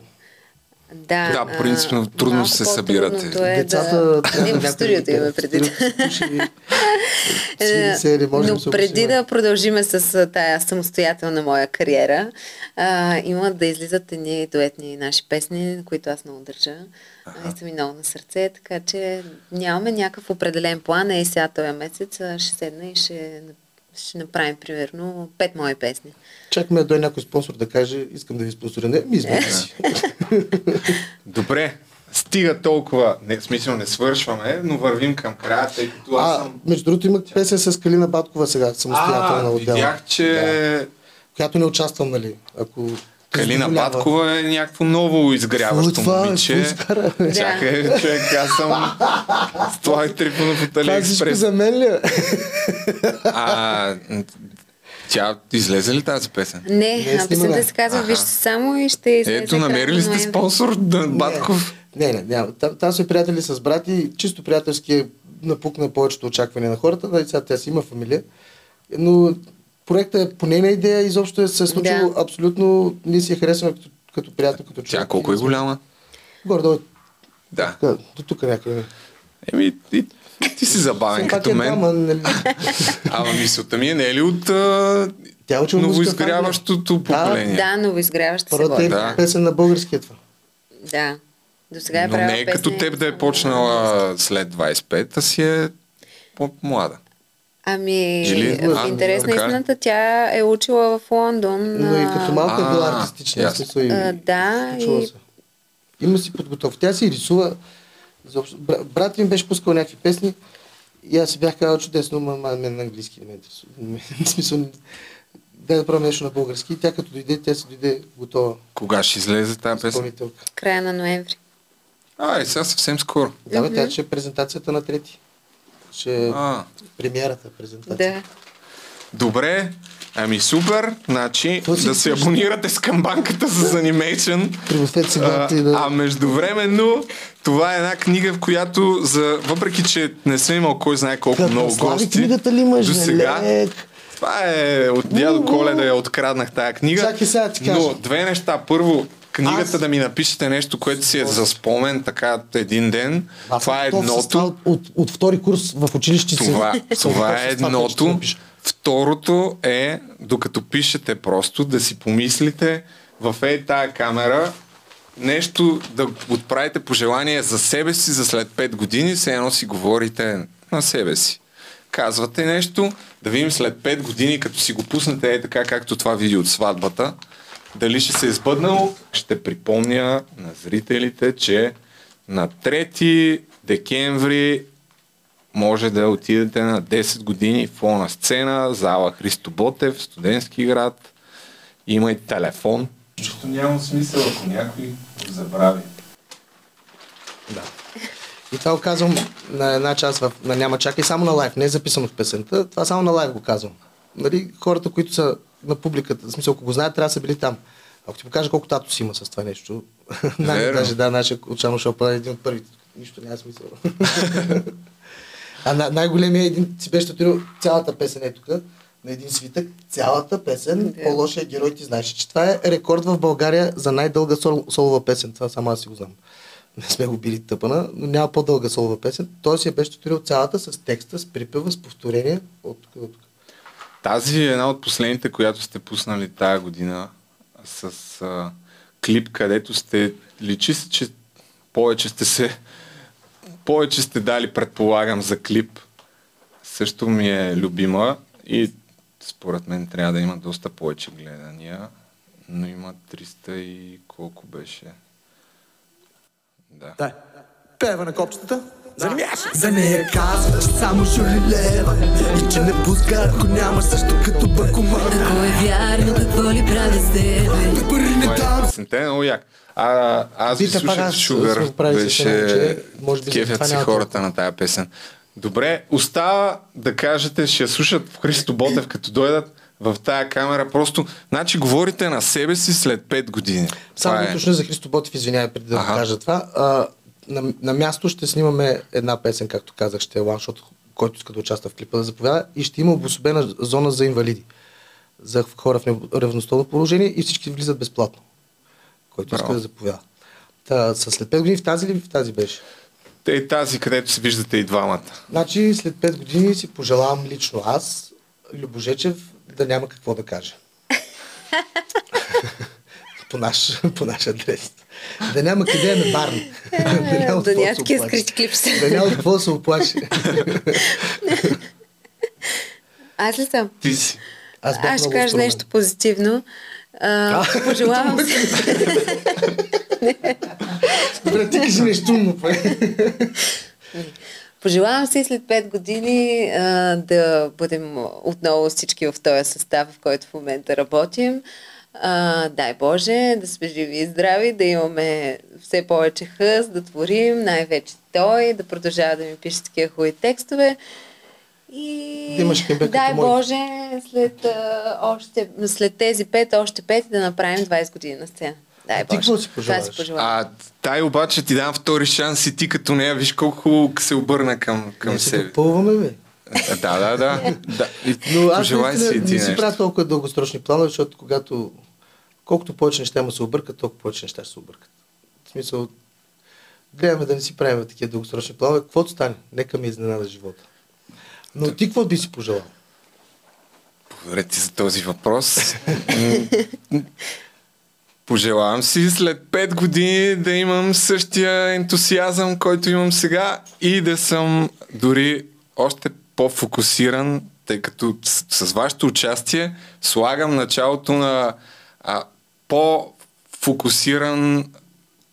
Да, Да, принципно трудно се събирате. Е Децата да... в студиото да има предвид. Но преди да продължиме с тая самостоятелна моя кариера, а, има да излизат едни дуетни наши песни, които аз много държа. А, и са ми много на сърце, така че нямаме някакъв определен план. Е, сега този месец ще седна и ще, ще направим примерно пет мои песни. Чакаме да дойде някой спонсор да каже, искам да ви спонсоря. Не, ми изберете си. Добре, стига толкова. Не, смисъл не свършваме, но вървим към края, тъй като аз А, съм... между другото има песен с Калина Баткова сега, самостоятелна А, отдела. видях, че Да. Която не участвам, нали? Ако Калина. Баткова е някакво ново изгряващо Какво е това? момиче. Бе? Чакай, човек, аз съм с Слави Трифонов от Това всичко Алиекспрес. за мен ли? е? А, тя излезе ли тази песен? Не, Не е а песента се казва. Вижте само и ще излезе Ето, намерили сте спонсор да, Батков. Не, не, няма. Там, там сме приятели с брати, чисто приятелски е напукна повечето очаквания на хората. Да, и сега тя си има фамилия. Но проектът е по нейна идея, изобщо е се е случило Да. абсолютно, ние си я харесваме като, като приятел, като човек. Тя колко е голяма? Горе-долу, Да. така, до тук някъде. Еми, ти, ти си забавен пак като е мен. дама, нали? Ама мисълта ми е не е ли от а, Тя е в новоизгряващото поколение? Да, но изгряваща се Първата е. Да. песен на български е това. Да. До сега е Но не е като теб да е почнала след 25, а си е по-млада. Ами, Или- в интерес на е. истината, тя е учила в Лондон. Но и като малко е била артистична. смисъл и- А, да, и- се. Има си подготовка. Тя си рисува. Брат ми беше пускал някакви песни и аз си бях казал чудесно, но ма, мен на английски не ме интересува. Дай да правим нещо на български. И тя като дойде, тя си дойде готова. Кога ще излезе тази песен? Края на ноември. А, и сега съвсем скоро. Да, бе, тя ще е презентацията на трети. Ще е А. премиерата презентация. Да. Добре, ами супер. Значи То си да се абонирате с камбанката за Animation. Пригответе си А, да... а междувременно, това е една книга, в която, за, въпреки че не съм имал кой знае колко Като много гости, книгата ли имаш, до сега, лек? това е от дядо Коледа я откраднах тая книга. Чакай сега ти кажа. Но две неща. Първо, книгата Аз- да ми напишете нещо, което си е за спомен, така един ден. Аз това е едното. От, от, от втори курс в училище си. Това, съм това е едното. Второто е, докато пишете просто, да си помислите в ей тая камера нещо да отправите пожелание за себе си за след 5 години, все едно си говорите на себе си. Казвате нещо, да видим след 5 години, като си го пуснете е така, както това видео от сватбата, дали ще се е сбъднало. Ще припомня на зрителите, че на 3 декември може да отидете на 10 години в на сцена, зала Христо Ботев, студентски град. Има и телефон. Защото няма смисъл, ако някой забрави. Да. И това го казвам на една част в, на Няма чакай, само на лайв, не е записано в песента, това само на лайв го казвам. Нали, хората, които са на публиката, в смисъл, ако го знаят, трябва да са били там. Ако ти покажа колко тато си има с това нещо, даже да, нашия Очано Шопа е един от първите. Нищо няма смисъл. а най- най-големият един си беше татуирал цялата песен е тук, на един свитък, цялата песен, по-лошия герой ти знаеш, че това е рекорд в България за най-дълга сол, солова песен. Това само аз си го знам. Не сме го били тъпана, но няма по-дълга солова песен. Той си я беше татуирал цялата с текста, с припева, с повторение от тук до тук. Тази е една от последните, която сте пуснали тая година с а, клип, където сте личи се, че повече сте се повече сте дали, предполагам, за клип. Също ми е любима и според мен трябва да има доста повече гледания, но има 300 и колко беше. Да. Да. Пева на копчетата. За нея казваш само Жули Лева И че не пуска, ако нямаш също като бакуман Ако е вярно, какво ли правя с тебе? Пари не е дам песента е много як. А, аз ви слушах Шугър, беше кефят си хората на тая песен. Добре, остава да кажете, ще я слушат в Христо Ботев, като дойдат в тая камера. Просто, значи, говорите на себе си след 5 години. Само е. уточня за Христо Ботев, извинявай преди да го Аха. кажа това. А, на, на, място ще снимаме една песен, както казах, ще е ланшот, който иска да участва в клипа да заповяда и ще има обособена зона за инвалиди. За хора в равностойно положение и всички влизат безплатно. Който иска Браво. да заповяда. Та, след 5 години в тази ли в тази беше? Те и тази, където се виждате и двамата. Значи след 5 години си пожелавам лично аз, Любожечев, да няма какво да каже. по, наш, по наш адрес. Да няма къде да ме барни. да няма от Да какво няма се. Да няма от какво да се оплаши. Аз ли съм? Ти си. Аз Аз ще кажа нещо позитивно. А, пожелавам си. Добре, ти кажи нещо умно. Пожелавам си след 5 години а, да бъдем отново всички в този състав, в който в момента работим. А, дай Боже, да сме живи и здрави, да имаме все повече хъс, да творим, най-вече той, да продължава да ми пише такива хубави текстове. И Да имаш като дай. Боже, след, а, още, след тези 5, още 5 да направим 20 години на сцена. Дай ти Боже. какво си пожелаваш? си пожелавам. А тай обаче ти дам втори шанс и ти като нея виж колко хубаво се обърна към, към Не се себе. допълваме, бе. Да, да, да. да. Но аз пожелай си наистина ти не си правя толкова дългосрочни планове, защото когато колкото повече неща му се объркат, толкова повече неща ще се объркат. В смисъл, гледаме да не си правим такива дългосрочни планове, каквото стане, нека ми изненада живота. Но ти какво би си пожелал? Благодаря ти за този въпрос. Пожелавам си след 5 години да имам същия ентусиазъм, който имам сега и да съм дори още по-фокусиран, тъй като с, с вашето участие слагам началото на а, по-фокусиран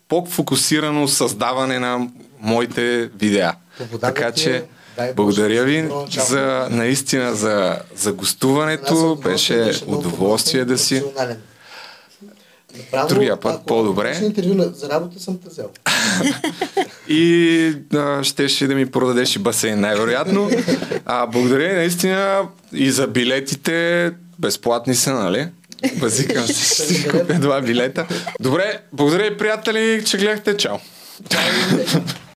по-фокусирано създаване на моите видеа. Така че Дай благодаря ви за наистина за, за гостуването. Беше удоволствие да си. Направо, Другия път ако по-добре. интервю за работа съм те взел. И а, щеше да ми продадеш и басейн, най-вероятно. А, благодаря наистина и за билетите. Безплатни са, нали? Базикам се, ще си купя два билета. Добре, благодаря и приятели, че гледахте. Чао!